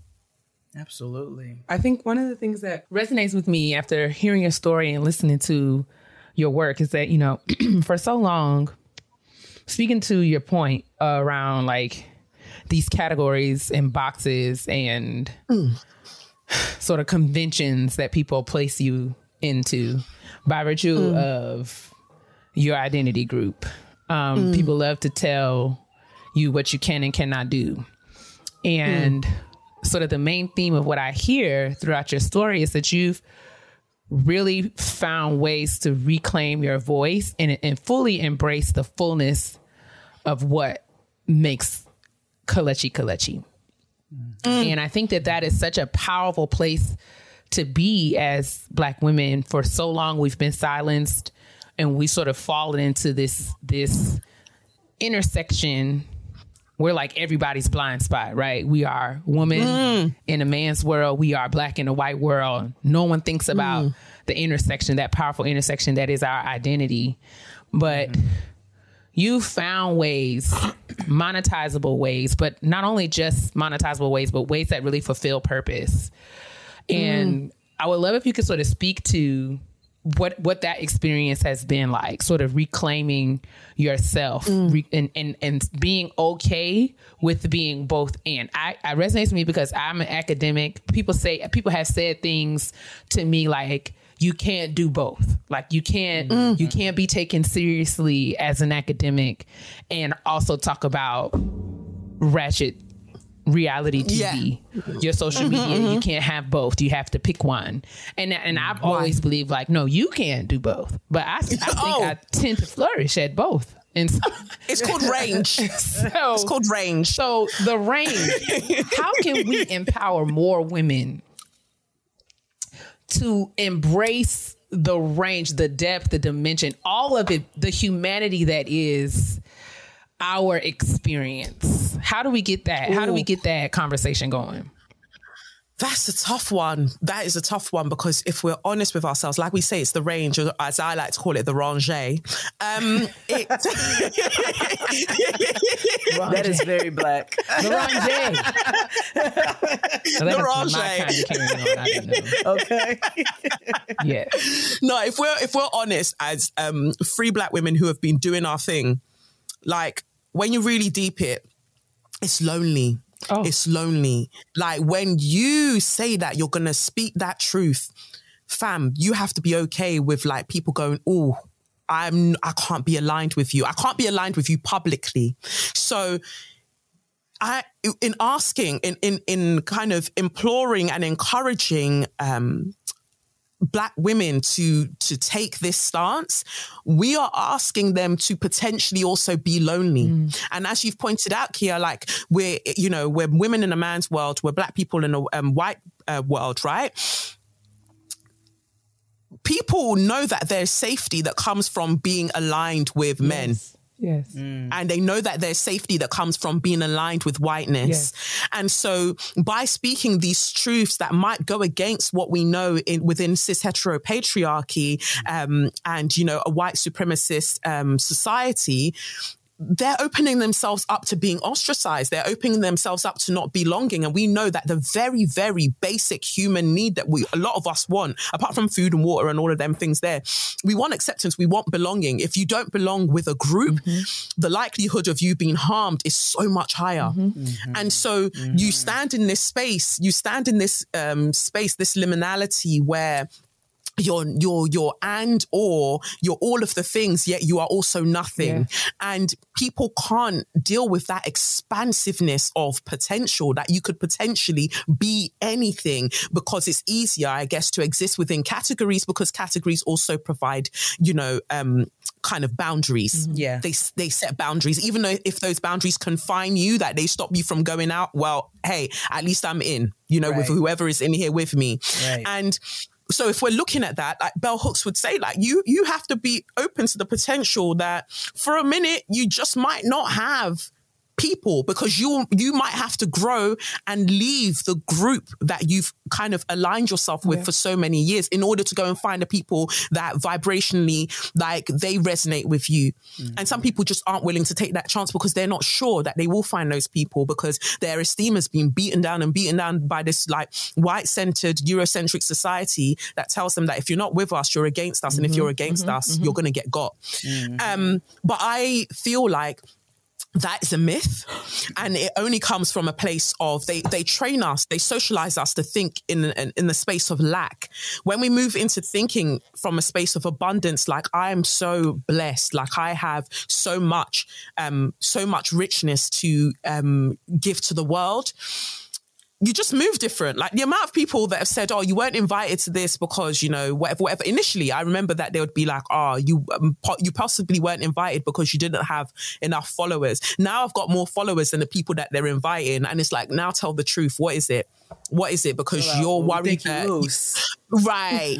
Absolutely. I think one of the things that resonates with me after hearing your story and listening to your work is that, you know, [clears throat] for so long, speaking to your point around like these categories and boxes and mm. [sighs] sort of conventions that people place you into by virtue Mm. of your identity group. Um, Mm. People love to tell you what you can and cannot do. And sort of the main theme of what I hear throughout your story is that you've really found ways to reclaim your voice and, and fully embrace the fullness of what makes Kelechi Kelechi. And I think that that is such a powerful place to be as Black women. For so long, we've been silenced, and we sort of fallen into this this intersection. We're like everybody's blind spot, right? We are women mm. in a man's world. We are black in a white world. No one thinks mm. about the intersection, that powerful intersection that is our identity. But mm-hmm. you found ways, monetizable ways, but not only just monetizable ways, but ways that really fulfill purpose. Mm. And I would love if you could sort of speak to what what that experience has been like, sort of reclaiming yourself mm. re- and, and and being okay with being both and. I, I resonates with me because I'm an academic. People say people have said things to me like you can't do both. Like you can't mm. you can't be taken seriously as an academic and also talk about ratchet reality TV, your social Mhm, media. You can't have both. You have to pick one. And and I've always believed like, no, you can't do both. But I, I [laughs] think I tend to flourish at both. And so, [laughs] It's called range. [laughs] so, it's called range. So the range. How can we empower more women to embrace the range, the depth, the dimension, all of it, the humanity that is our experience? How do we get that? How do we get that conversation going? That's a tough one. That is a tough one because if we're honest with ourselves, like we say, it's the range, or as I like to call it, the ranger. Um, [laughs] it, That is very black. The range. [laughs] The okay. Yeah. No, if we're if we're honest as um free black women who have been doing our thing, like when you really deep it, it's lonely. It's lonely. Like when you say that you're gonna speak that truth, fam, you have to be okay with like people going, oh, I'm I can't be aligned with you. I can't be aligned with you publicly. So I in asking, in in in kind of imploring and encouraging um black women to to take this stance we are asking them to potentially also be lonely. And as you've pointed out keia like we're you know we're women in a man's world we're black people in a um, white uh, world right? People know that there's safety that comes from being aligned with men. Yes. And they know that there's safety that comes from being aligned with whiteness. And so by speaking these truths that might go against what we know in within cis heteropatriarchy um, and, you know, a white supremacist um, society, they're opening themselves up to being ostracized. They're opening themselves up to not belonging. And we know that the very, very basic human need that we, a lot of us want, apart from food and water and all of them things there, we want acceptance. We want belonging. If you don't belong with a group, mm-hmm. the likelihood of you being harmed is so much higher. Mm-hmm. Mm-hmm. And so you stand in this space, you stand in this um, space, this liminality where you're you're you're and or you're all of the things yet you are also nothing. And people can't deal with that expansiveness of potential that you could potentially be anything because it's easier i guess to exist within categories because categories also provide you know um kind of boundaries. Yeah. they they set boundaries. Even though if those boundaries confine you that they stop you from going out well hey at least i'm in you know with whoever is in here with me. Right. and so if we're looking at that, like Bell Hooks would say, like you you have to be open to the potential that for a minute you just might not have people because you you might have to grow and leave the group that you've kind of aligned yourself with for so many years in order to go and find the people that vibrationally like they resonate with you. Mm. And some people just aren't willing to take that chance because they're not sure that they will find those people because their esteem has been beaten down and beaten down by this like white centered eurocentric society that tells them that if you're not with us you're against us. And if mm-hmm. you're against mm-hmm. us mm-hmm. you're going to get got. Um but i feel like that is a myth. And it only comes from a place of they they train us they socialize us to think in in, in the space of lack. When we move into thinking from a space of abundance like i am so blessed like i have so much um so much richness to um give to the world you just move different. Like the amount of people that have said, "Oh, you weren't invited to this because you know whatever, whatever." Initially, I remember that they would be like, "Oh, you um, po- you possibly weren't invited because you didn't have enough followers." Now I've got more followers than the people that they're inviting, and it's like, now tell the truth. What is it? What is it? Because Well, you're worried you that loose. [laughs] right.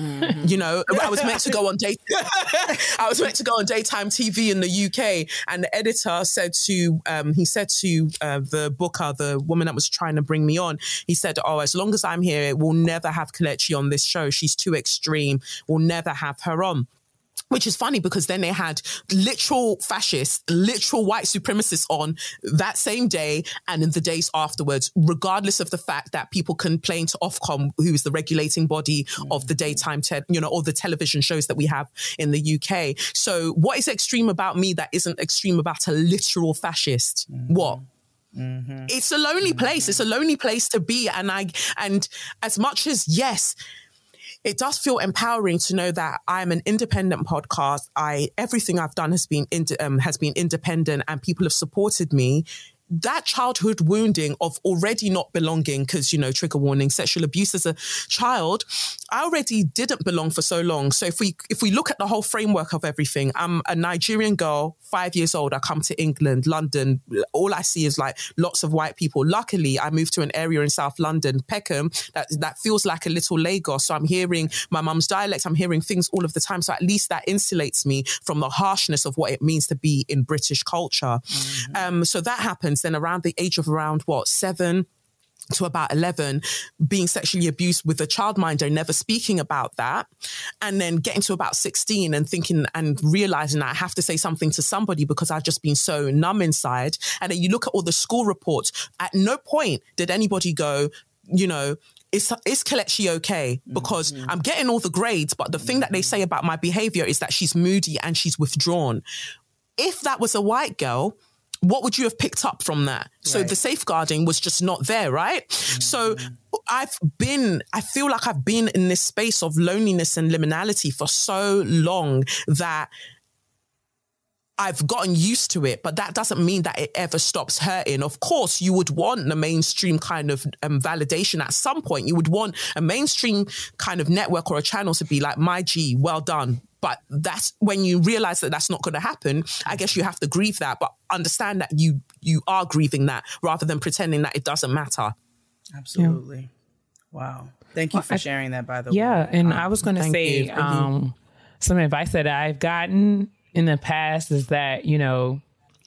You know, I was meant to go on date. [laughs] [laughs] I was meant to go on daytime TV in the UK, and the editor said to um, he said to uh, the booker, the woman that was trying to bring me on, he said, "Oh, as long as I'm here, we'll never have Kelechi on this show. She's too extreme. We'll never have her on." Which is funny because then they had literal fascists, literal white supremacists on that same day and in the days afterwards, regardless of the fact that people complain to Ofcom, who is the regulating body of the mm. daytime, te- you know, all the television shows that we have in the UK. So, what is extreme about me that isn't extreme about a literal fascist? Mm-hmm. What? Mm-hmm. It's a lonely place. Mm-hmm. It's a lonely place to be. And I, and as much as yes, it does feel empowering to know that I'm an independent podcast. I everything I've done has been ind- um, has been independent, and people have supported me. That childhood wounding of already not belonging, because you know, trigger warning, sexual abuse as a child, I already didn't belong for so long. So if we if we look at the whole framework of everything, I'm a Nigerian girl, five years old. I come to England, London. All I see is like lots of white people. Luckily, I moved to an area in South London, Peckham, that that feels like a little Lagos. So I'm hearing my mum's dialect. I'm hearing things all of the time. So at least that insulates me from the harshness of what it means to be in British culture. Um, so that happens. Then around the age of around what seven to about 11 being sexually abused with a childminder never speaking about that and then getting to about 16 and thinking and realizing that i have to say something to somebody because i've just been so numb inside and then you look at all the school reports at no point did anybody go you know is, is Kelechi okay? Mm-hmm. Because I'm getting all the grades, but the thing that they say about my behavior is that she's moody and she's withdrawn. If that was a white girl, what would you have picked up from that? So the safeguarding was just not there, right? So I've been, I feel like I've been in this space of loneliness and liminality for so long that I've gotten used to it, but that doesn't mean that it ever stops hurting. Of course, you would want the mainstream kind of um, validation at some point. You would want a mainstream kind of network or a channel to be like, my G, well done. But that's when you realize that that's not going to happen. I guess you have to grieve that, but understand that you you are grieving that rather than pretending that it doesn't matter. Absolutely. Wow. Thank you for sharing that, by the Yeah, way. Yeah. And Um, I was going to say you. Thank you. um, some advice that I've gotten in the past is that you know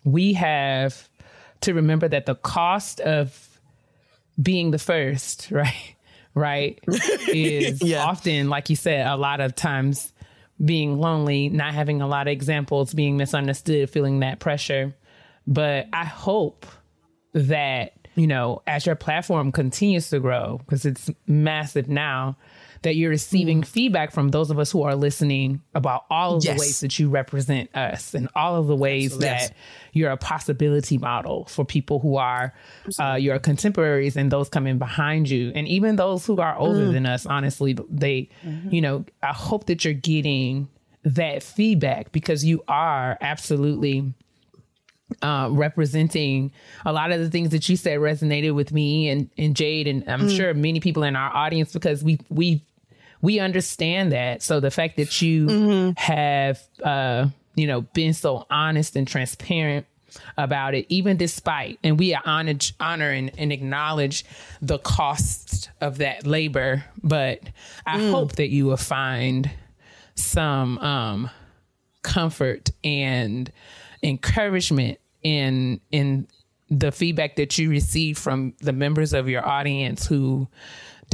we have to remember that the cost of being the first, [laughs] right, right, [laughs] is often, like you said, a lot of times being lonely, not having a lot of examples, being misunderstood, feeling that pressure. But I hope that, you know, as your platform continues to grow, because it's massive now, that you're receiving feedback from those of us who are listening about all of Yes. the ways that you represent us and all of the ways Absolutely. that Yes. you're a possibility model for people who are uh, your contemporaries and those coming behind you. And even those who are older Mm. than us, honestly, they, you know, I hope that you're getting that feedback because you are absolutely uh, representing a lot of the things that you said resonated with me and, and Jade and I'm Mm. sure many people in our audience because we we we understand that. So the fact that you Mm-hmm. have uh, you know been so honest and transparent about it, even despite and we are honored honor and, and acknowledge the cost of that labor. But I Mm. hope that you will find some um comfort and encouragement in in the feedback that you receive from the members of your audience who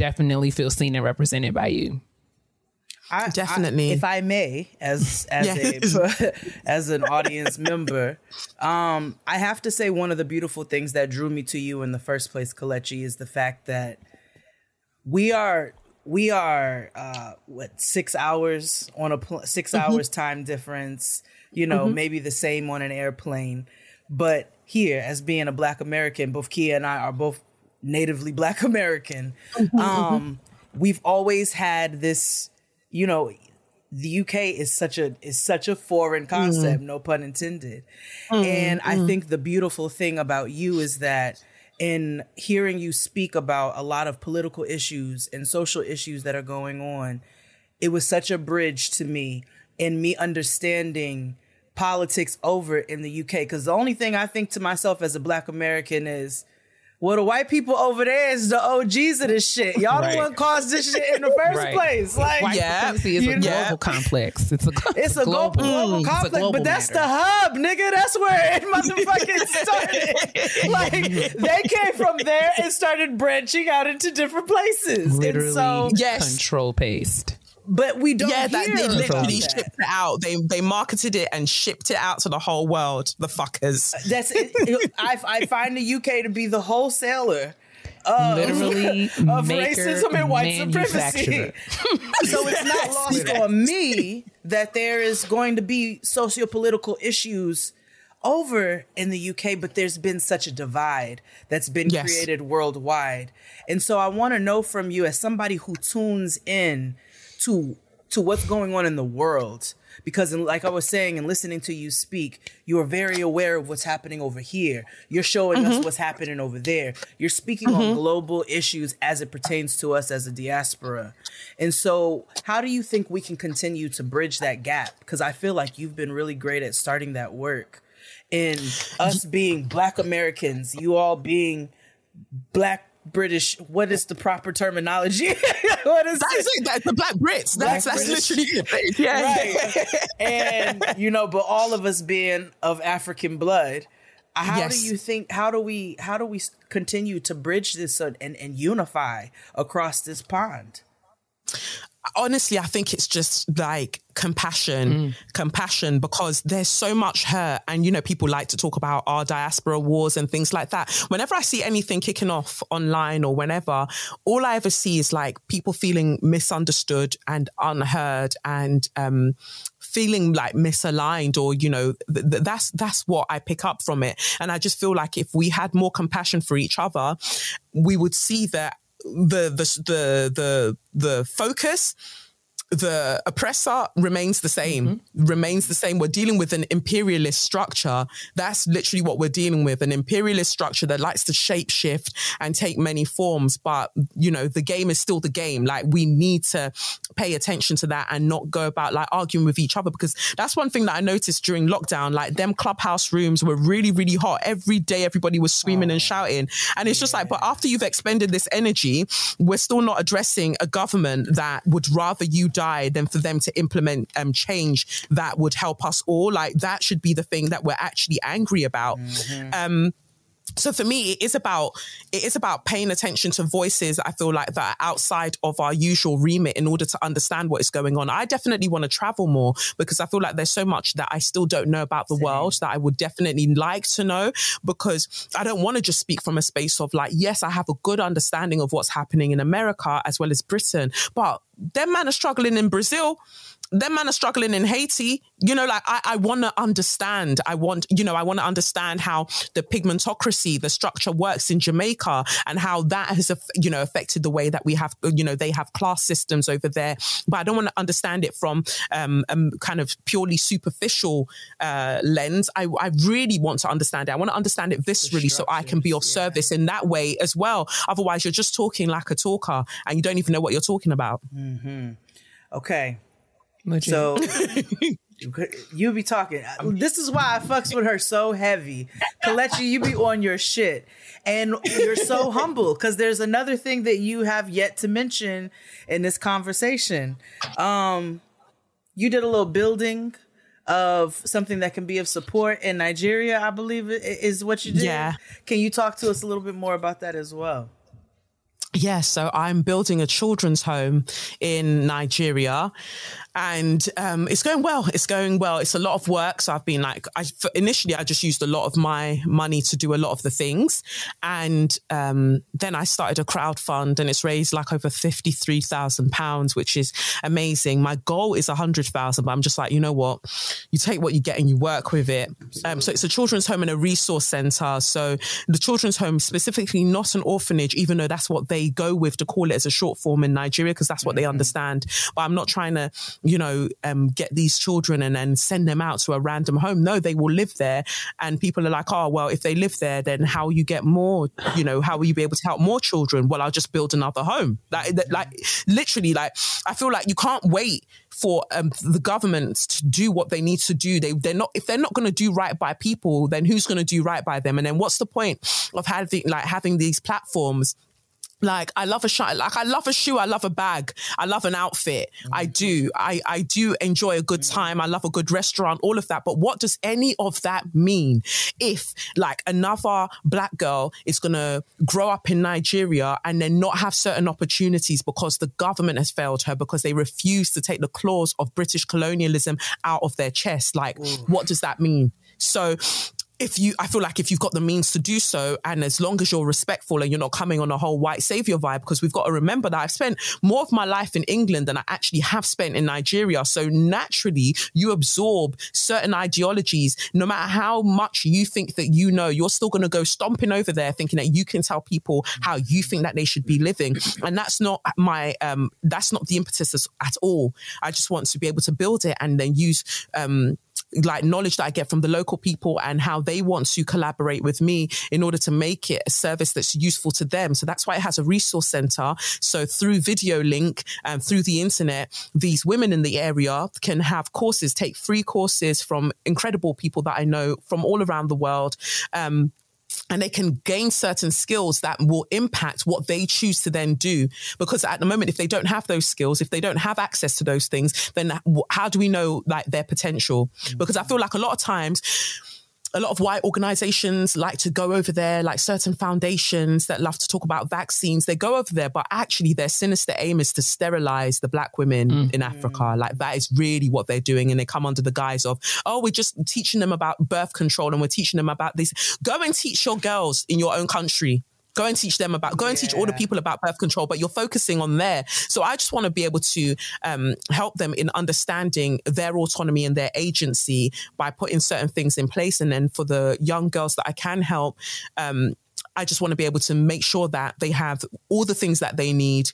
definitely feel seen and represented by you. I, Definitely. I- if I may, as as Yes. a [laughs] as an audience member, um, I have to say one of the beautiful things that drew me to you in the first place, Kelechi, is the fact that we are we are uh, what six hours on a pl- 6 Mhm. hours time difference. You know, Mhm. maybe the same on an airplane, but here, as being a Black American, both Keia and I are both natively Black [laughs] American. Um, we've always had this, you know, the UK is such a is such a foreign concept, no pun intended. And I Mm. think the beautiful thing about you is that in hearing you speak about a lot of political issues and social issues that are going on, it was such a bridge to me in me understanding politics over in the UK. Because the only thing I think to myself as a Black American is, well, the white people over there is the OGs of this shit. Y'all Right. the one caused this shit in the [laughs] first Right. place. Like, White supremacy is you a know? global complex. It's a It's a global, global it's a conflict, global but that's matter. the hub, nigga. That's where it motherfucking [laughs] started. like they came from there and started branching out into different places. Literally and so, control paste. But we don't yeah, that they literally that. shipped it out. They they marketed it and shipped it out to the whole world. The fuckers. Uh, that's it, it- I, I find the UK to be the wholesaler. Of, Literally [laughs] of maker, racism and white supremacy. [laughs] so it's not lost on me that there is going to be socio-political issues over in the UK, but there's been such a divide that's been Yes. created worldwide. And so I want to know from you as somebody who tunes in to to what's going on in the world because like I was saying and listening to you speak, you are very aware of what's happening over here. You're showing us mm-hmm. what's happening over there. You're speaking on mm-hmm. global issues as it pertains to us as a diaspora. And so, how do you think we can continue to bridge that gap? Because I feel like you've been really great at starting that work. In us being Black Americans, you all being Black British. What is the proper terminology? [laughs] what is That's it. That's the Black Brits. That's Black that's British. literally it. Yeah. [laughs] right. and you know, but all of us being of African blood, how Yes. do you think? How do we? How do we continue to bridge this and and unify across this pond? Honestly, I think it's just like compassion, compassion, because there's so much hurt. And, you know, people like to talk about our diaspora wars and things like that. Whenever I see anything kicking off online or whenever, all I ever see is like people feeling misunderstood and unheard and, um, feeling like misaligned or you know th- th- that's that's what i pick up from it and i just feel like if we had more compassion for each other we would see that the the the the, focus the oppressor remains the same, mm-hmm. remains the same. We're dealing with an imperialist structure. That's literally what we're dealing with an imperialist structure that likes to shape shift and take many forms. But, you know, the game is still the game. Like, we need to pay attention to that and not go about like arguing with each other because that's one thing that I noticed during lockdown. Like, them clubhouse rooms were really, really hot. Every day, everybody was screaming and oh. shouting. And it's just like, but after you've expended this energy, we're still not addressing a government that would rather you die than for them to implement um, change that would help us all. Like that should be the thing that we're actually angry about. Um, so for me, it is about it is about paying attention to voices. I feel like that are outside of our usual remit in order to understand what is going on. I definitely want to travel more because I feel like there's so much that I still don't know about the world that I would definitely like to know. Because I don't want to just speak from a space of like, yes, I have a good understanding of what's happening in America as well as Britain, but them man are struggling in Brazil them man are struggling in Haiti. You know, like I, I want to understand. I want, you know, I want to understand how the pigmentocracy, the structure works in Jamaica and how that has, you know, affected the way that we have, you know, they have class systems over there. But I don't want to understand it from um, um kind of purely superficial uh, lens. I, I really want to understand it. I want to understand it viscerally so I can be of service in that way as well. Otherwise, you're just talking like a talker and you don't even know what you're talking about. Mm-hmm. Okay. So [laughs] you be talking. This is why I fucks with her so heavy. Kelechi, you be on your shit. And you're so [laughs] humble because there's another thing that you have yet to mention in this conversation. Um, you did a little building of something that can be of support in Nigeria, I believe is what you did. Yeah. Can you talk to us a little bit more about that as well? Yeah, so I'm building a children's home in Nigeria, and um, it's going well. It's going well. It's a lot of work. So I've been like, I initially I just used a lot of my money to do a lot of the things, and um, then I started a crowd fund, and it's raised like over fifty three thousand pounds, which is amazing. My goal is a hundred thousand, but I'm just like, you know what? You take what you get and you work with it. Um, so it's a children's home and a resource center. So the children's home specifically not an orphanage, even though that's what they go with to call it as a short form in Nigeria because that's what they understand. But I'm not trying to, you know, um, get these children and then send them out to a random home. No, they will live there, and people are like, oh well, if they live there, then how you get more? You know, how will you be able to help more children? Well, I'll just build another home. Like, like literally, like I feel like you can't wait for um, the government to do what they need to do. They they're not if they're not going to do right by people, then who's going to do right by them? And then what's the point of having like having these platforms? Like I love a shoe, like I love a shoe, I love a bag, I love an outfit. I mm. do. I I do enjoy a good mm. time. I love a good restaurant, all of that. But what does any of that mean if like another black girl is going to grow up in Nigeria and then not have certain opportunities because the government has failed her because they refuse to take the claws of British colonialism out of their chest? Like what does that mean? So if you, I feel like if you've got the means to do so, and as long as you're respectful and you're not coming on a whole white savior vibe, because we've got to remember that I've spent more of my life in England than I actually have spent in Nigeria. So naturally, you absorb certain ideologies. No matter how much you think that you know, you're still going to go stomping over there thinking that you can tell people how you think that they should be living. And that's not my, um, that's not the impetus at all. I just want to be able to build it and then use, um, like knowledge that I get from the local people and how they want to collaborate with me in order to make it a service that's useful to them. So that's why it has a resource center. So through video link and through the internet, these women in the area can have courses, take free courses from incredible people that I know from all around the world. Um, and they can gain certain skills that will impact what they choose to then do. Because at the moment, if they don't have those skills, if they don't have access to those things, then how do we know like their potential? Mm. Because I feel like a lot of times, a lot of white organizations like to go over there, like certain foundations that love to talk about vaccines. They go over there, but actually their sinister aim is to sterilize the black women mm. in Africa. Like that is really what they're doing. And they come under the guise of, oh, we're just teaching them about birth control and we're teaching them about this. Go and teach your girls in your own country. Go and teach them about, go and teach all the people about birth control, but you're focusing on there. So I just want to be able to um, help them in understanding their autonomy and their agency by putting certain things in place. And then for the young girls that I can help, um, I just want to be able to make sure that they have all the things that they need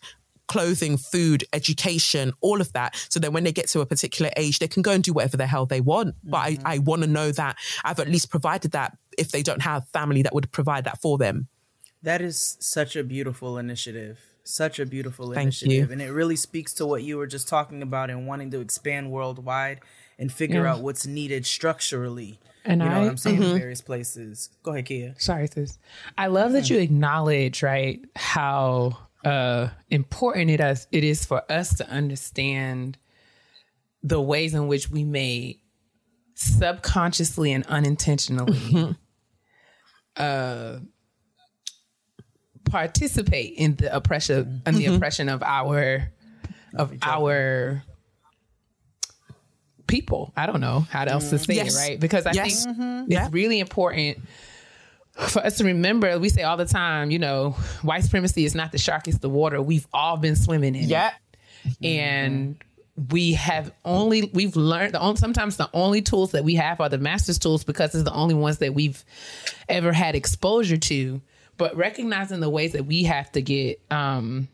clothing, food, education, all of that. So then when they get to a particular age, they can go and do whatever the hell they want. But I, I want to know that I've at least provided that if they don't have family that would provide that for them. That is such a beautiful initiative. Such a beautiful Thank initiative. you. And it really speaks to what you were just talking about and wanting to expand worldwide and figure Yeah. out what's needed structurally. And you know I- what I'm saying? Mhm. In various places. Go ahead, Keia. Sorry, sis. I love that you acknowledge, right, how uh, important it is, it is for us to understand the ways in which we may subconsciously and unintentionally uh, participate in the oppression in the Mhm. oppression of our of our people. I don't know how else to say Yes. it, right? Because I Yes. think Mhm. it's really important for us to remember. We say all the time, you know, white supremacy is not the shark, it's the water. We've all been swimming in Yeah. it. And we have only we've learned the only sometimes the only tools that we have are the master's tools because it's the only ones that we've ever had exposure to. But recognizing the ways that we have to get um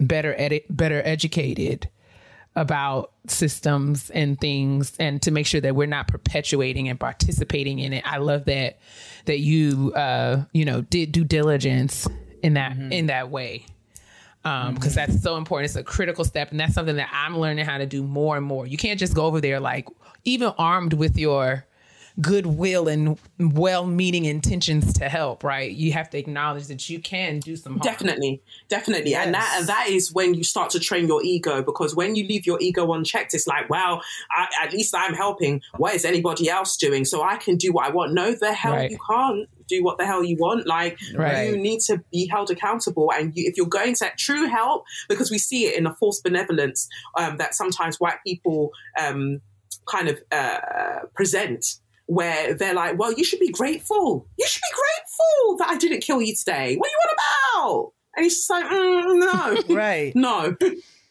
better better educated about systems and things and to make sure that we're not perpetuating and participating in it. I love that that you uh you know did due diligence in that in that way. Um because that's so important. It's a critical step and that's something that I'm learning how to do more and more. You can't just go over there like even armed with your goodwill and well-meaning intentions to help, right? You have to acknowledge that you can do some harm. Definitely, definitely, and that and that is when you start to train your ego because when you leave your ego unchecked, it's like, well, I, at least I'm helping. What is anybody else doing? So I can do what I want. No, the hell Right. you can't do what the hell you want. Like Right. you need to be held accountable, and you, if you're going to true help, because we see it in a false benevolence um, that sometimes white people um, kind of uh, present where they're like, well, you should be grateful. You should be grateful that I didn't kill you today. What are you on about? And he's just like, mm, no. [laughs] right. No.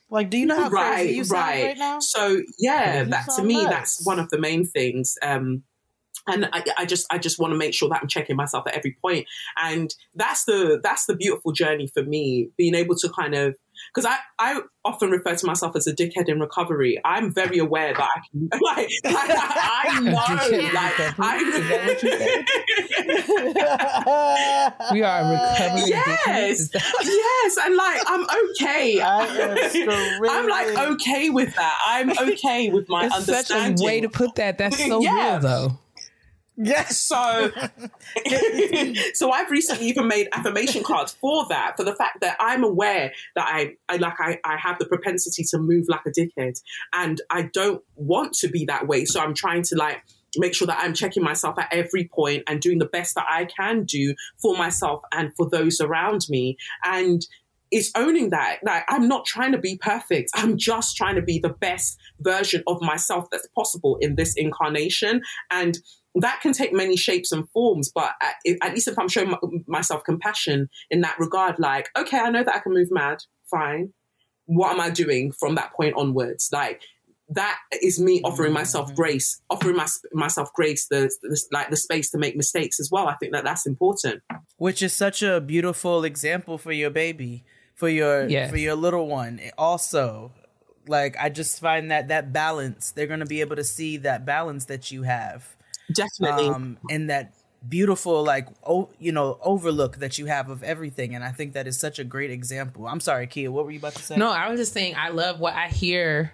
Like, do you know how right, crazy you sound right. right now? So yeah, that to me, nuts. that's one of the main things. Um, and I, I just I just want to make sure that I'm checking myself at every point, and that's the that's the beautiful journey for me, being able to kind of because I, I often refer to myself as a dickhead in recovery. I'm very aware that I can [laughs] like I, [laughs] I know like I [laughs] we are recovering. yes yes and like I'm okay I'm like okay with that I'm okay with my It's such understanding a way to put that. That's so Yeah. real, though. Yes. So, so I've recently even made affirmation cards for that, for the fact that I'm aware that I, I like, I, I have the propensity to move like a dickhead, and I don't want to be that way. So I'm trying to like make sure that I'm checking myself at every point and doing the best that I can do for myself and for those around me, and. It's owning that. Like, I'm not trying to be perfect. I'm just trying to be the best version of myself that's possible in this incarnation. And that can take many shapes and forms, but at, at least if I'm showing my, myself compassion in that regard, like, okay, I know that I can move mad, fine. What am I doing from that point onwards? Like, that is me offering mm-hmm. myself grace, offering my, myself grace, the, the like the space to make mistakes as well. I think that that's important. Which is such a beautiful example for your baby, for your Yes. for your little one. Also, like I just find that that balance, they're going to be able to see that balance that you have. Definitely. Um, and that beautiful like oh you know overlook that you have of everything and i think that is such a great example i'm sorry keia what were you about to say No, I was just saying, I love what I hear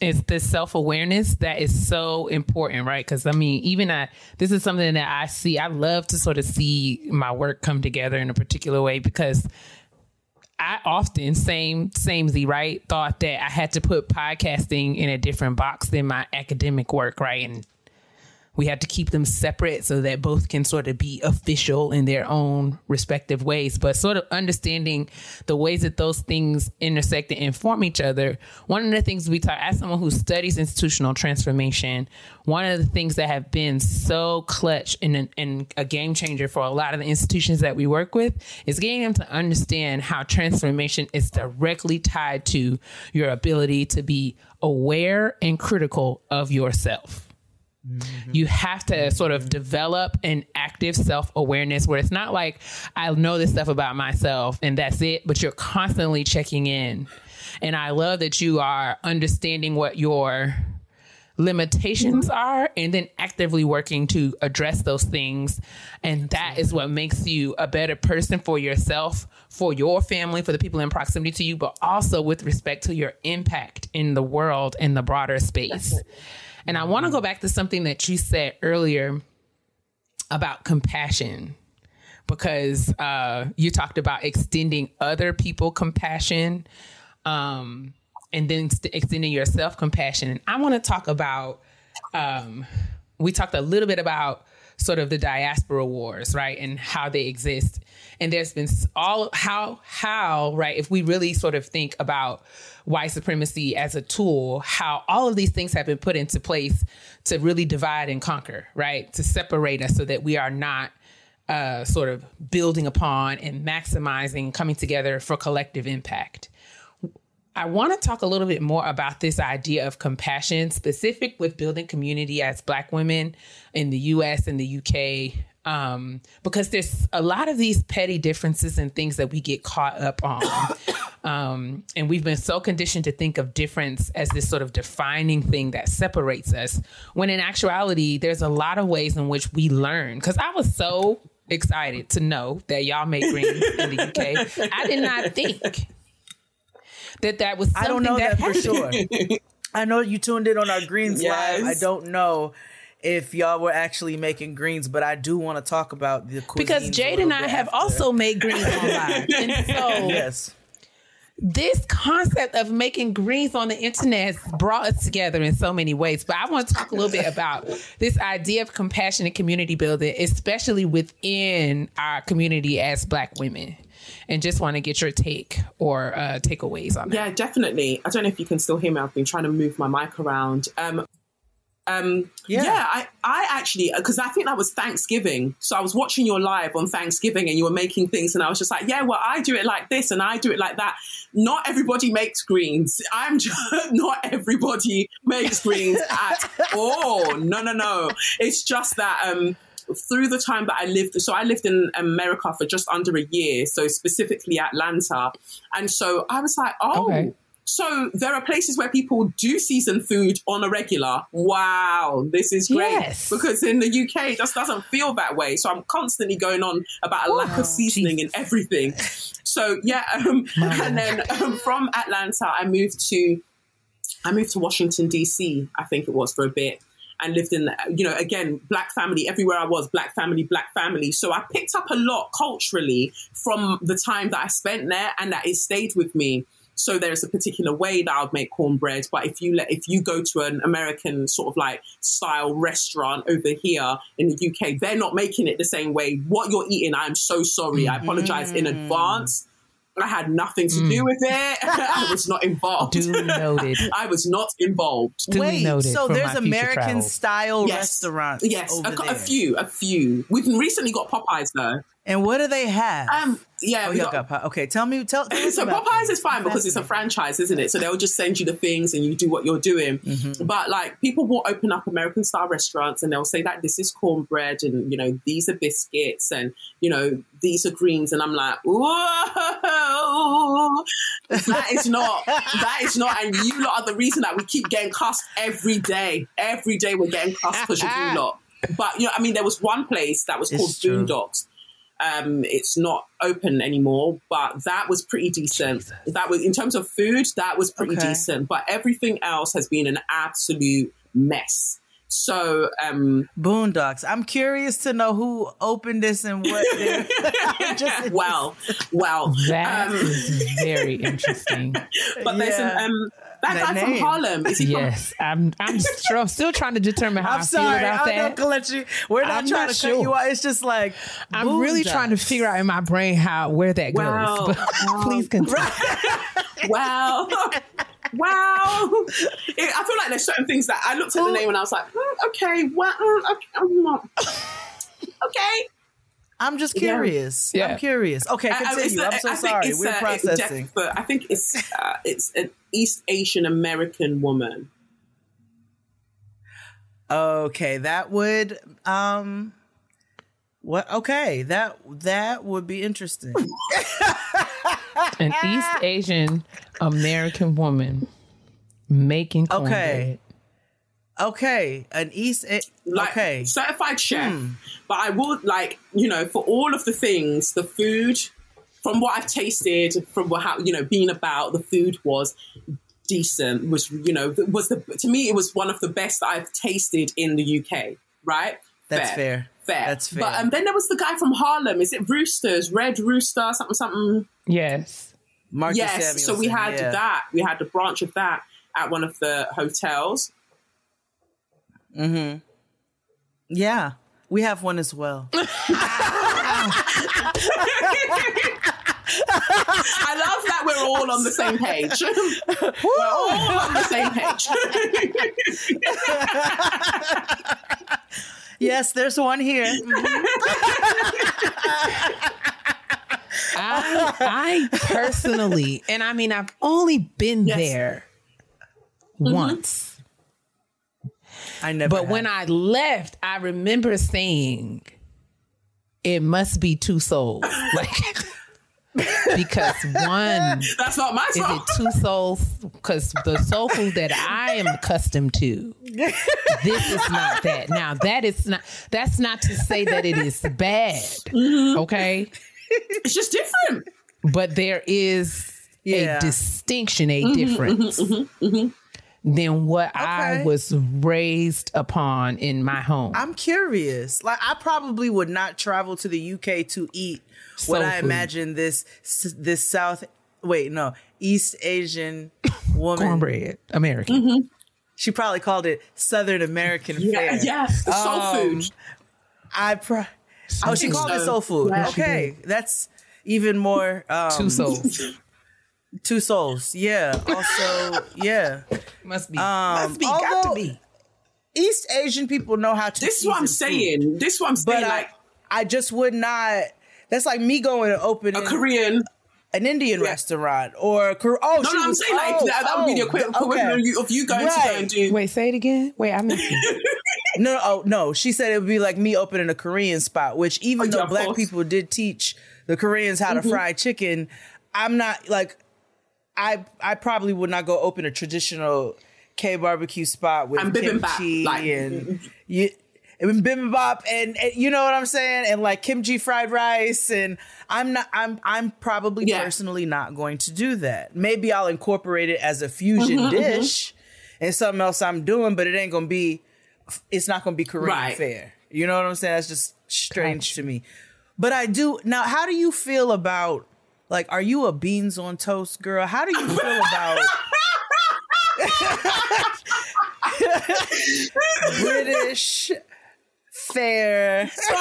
is this self awareness that is so important, right? Because I mean, even I, this is something that I see. I love to sort of see my work come together in a particular way because I often, same, same Z, right? Thought that I had to put podcasting in a different box than my academic work, right? And we had to keep them separate so that both can sort of be official in their own respective ways. But sort of understanding the ways that those things intersect and inform each other one of the things we talk as someone who studies institutional transformation one of the things that have been so clutch and, and a game changer for a lot of the institutions that we work with is getting them to understand how transformation is directly tied to your ability to be aware and critical of yourself You have to sort of develop an active self awareness where it's not like I know this stuff about myself and that's it, but you're constantly checking in. And I love that you are understanding what your limitations mm-hmm. are and then actively working to address those things. And that is what makes you a better person for yourself, for your family, for the people in proximity to you, but also with respect to your impact in the world and the broader space. And I want to go back to something that you said earlier about compassion because uh, you talked about extending other people compassion um, and then st- extending yourself compassion. And I want to talk about, um, we talked a little bit about sort of the diaspora wars, right, and how they exist. And there's been all how how right if we really sort of think about white supremacy as a tool, how all of these things have been put into place to really divide and conquer, right, to separate us so that we are not uh, sort of building upon and maximizing coming together for collective impact. I want to talk a little bit more about this idea of compassion, specific with building community as Black women in the US and the UK, um, because there's a lot of these petty differences and things that we get caught up on. [coughs] Um, and we've been so conditioned to think of difference as this sort of defining thing that separates us, when in actuality, there's a lot of ways in which we learn. Because I was so excited to know that y'all make greens in the UK. I did not think that that was something I don't know that, for sure. I know you tuned in on our greens live. I don't know if y'all were actually making greens, but I do want to talk about the cuisines because Jade and I bit have after. also made greens on live. [laughs] And so yes. this concept of making greens on the internet has brought us together in so many ways. But I want to talk a little bit about this idea of compassion and community building, especially within our community as Black women. And just want to get your take or uh, takeaways on that. Yeah, definitely. I don't know if you can still hear me. I've been trying to move my mic around. Um, um, yeah. I, I actually, because I think that was Thanksgiving. So I was watching your live on Thanksgiving and you were making things, and I was just like, yeah, well, I do it like this and I do it like that. Not everybody makes greens. I'm [laughs] just, not everybody makes greens [laughs] at all. No, no, no. It's just that, um, through the time that I lived, so I lived in America for just under a year, so specifically Atlanta. And so I was like, oh, Okay. So there are places where people do season food on a regular. Wow, this is great. Yes. Because in the UK, it just doesn't feel that way. So I'm constantly going on about a lack of seasoning in everything. So yeah, [laughs] um, and then um, from Atlanta, I moved to I moved to Washington DC. I think it was for a bit. And lived in, you know, again, black family everywhere I was, black family, black family. So I picked up a lot culturally from the time that I spent there, and that it stayed with me. So there's a particular way that I would make cornbread, but if you let, if you go to an American sort of like style restaurant over here in the UK, they're not making it the same way. What you're eating, I'm so sorry. I apologize in mm-hmm. advance. I had nothing to do mm. with it. [laughs] I was not involved. Duly noted. [laughs] I was not involved. Duly Wait, noted so there's American travels. style Yes. restaurants. Yes, over a, a few, a few. We've recently got Popeyes though. And what do they have? Um, yeah, oh, y'all got- got, okay. Tell me, tell. tell so Popeyes is fine because it's a franchise, isn't it? So they'll just send you the things and you do what you're doing. Mm-hmm. But like people will open up American style restaurants and they'll say that this is cornbread and you know these are biscuits and you know these are greens and I'm like, whoa, that is not that is not. And you lot are the reason that we keep getting cussed every day. Every day we're getting cussed because you [laughs] lot. But you know, I mean, there was one place that was It's called true. Boondocks. Um, it's not open anymore, but that was pretty decent. That was in terms of food, that was pretty Okay. decent. But everything else has been an absolute mess. So um, Boondocks. I'm curious to know who opened this and what. they're- I'm [laughs] [laughs] just well, well, That um, is very interesting. [laughs] but there's Yeah. an, um, that, That guy from. Harlem. Is he from Yes, I'm. I'm still, still trying to determine how I'm I sorry. feel about I that. don't let you. We're not I'm trying not to cut you sure. out. It's just like I'm really trying to figure out in my brain how where that Wow. goes. But [laughs] please continue. wow. [laughs] Wow. [laughs] It- I feel like there's certain things that I looked at the name and I was like, hmm, okay, well, mm, okay, I'm okay. I'm just curious. Yeah. I'm curious. Okay, I- I- continue. I'm so I sorry. We're uh, processing. Jeff- but I think it's uh, it's an East Asian American woman. Okay, that would um what okay, that that would be interesting. An East Asian American woman making cornbread. Okay. Okay, an East A- like okay. certified chef. Hmm. But I would like, you know, for all of the things, the food, from what I've tasted, from what how you know, being about, the food was decent. Was you know, was the to me it was one of the best that I've tasted in the UK. Right? That's fair. Fair. That's fair. But um, then there was the guy from Harlem. Is it Roosters? Red Rooster? Something something. Yes. Marcus yes. So we had yeah. that. We had a branch of that at one of the hotels. Mm-hmm. Yeah. We have one as well. [laughs] I love that we're all on the same page. [laughs] we're all on the same page. [laughs] yes, there's one here. I, I personally, and I mean, I've only been there once. I never. But when I left, I remember saying, "It must be two souls." [laughs] Like. because one [laughs] that's not my is fault. it two souls because the soul food that i am accustomed to this is not that now that is not that's not to say that it is bad okay it's just different but there is Yeah. a distinction a Mhm, difference mhm, mhm, than what i was raised upon in my home I'm curious. Like, I probably would not travel to the UK to eat what Soul I food. imagine this this South. Wait, no, East Asian [laughs] woman cornbread american Mm-hmm. She probably called it Southern American Yeah, fare. yeah, the soul food. I pro- oh, she think called it so. soul food. Yeah, okay, that's even more um, two souls [laughs] Two souls. Yeah. Also, yeah. [laughs] must be Um, must be got to be East Asian people know how to. This is what I'm season food. saying. This is what I'm saying. But like I, I just would not. That's like me going to open a Korean. an Indian restaurant or a oh, No, she no, I'm was- saying like oh, that, that would be the oh, equi- okay. equivalent of you- of you going to go and do. wait say it again wait i missed it No, [laughs] no, oh, no. She said it would be like me opening a Korean spot, which even Oh, though of black course. people did teach the Koreans how to Mhm. fry chicken, I'm not like I I probably would not go open a traditional K barbecue spot with bibimbap, kimchi like- and you and bibimbap and, and you know what I'm saying and like kimchi fried rice and I'm not I'm I'm probably Yeah. personally not going to do that. Maybe I'll incorporate it as a fusion Mhm, mhm. dish and something else I'm doing, but it ain't gonna be it's not going to be Korean Right. fare. You know what I'm saying? That's just strange to me. But I do now. How do you feel about like? Are you a beans on toast girl? How do you feel about [laughs] British fare? So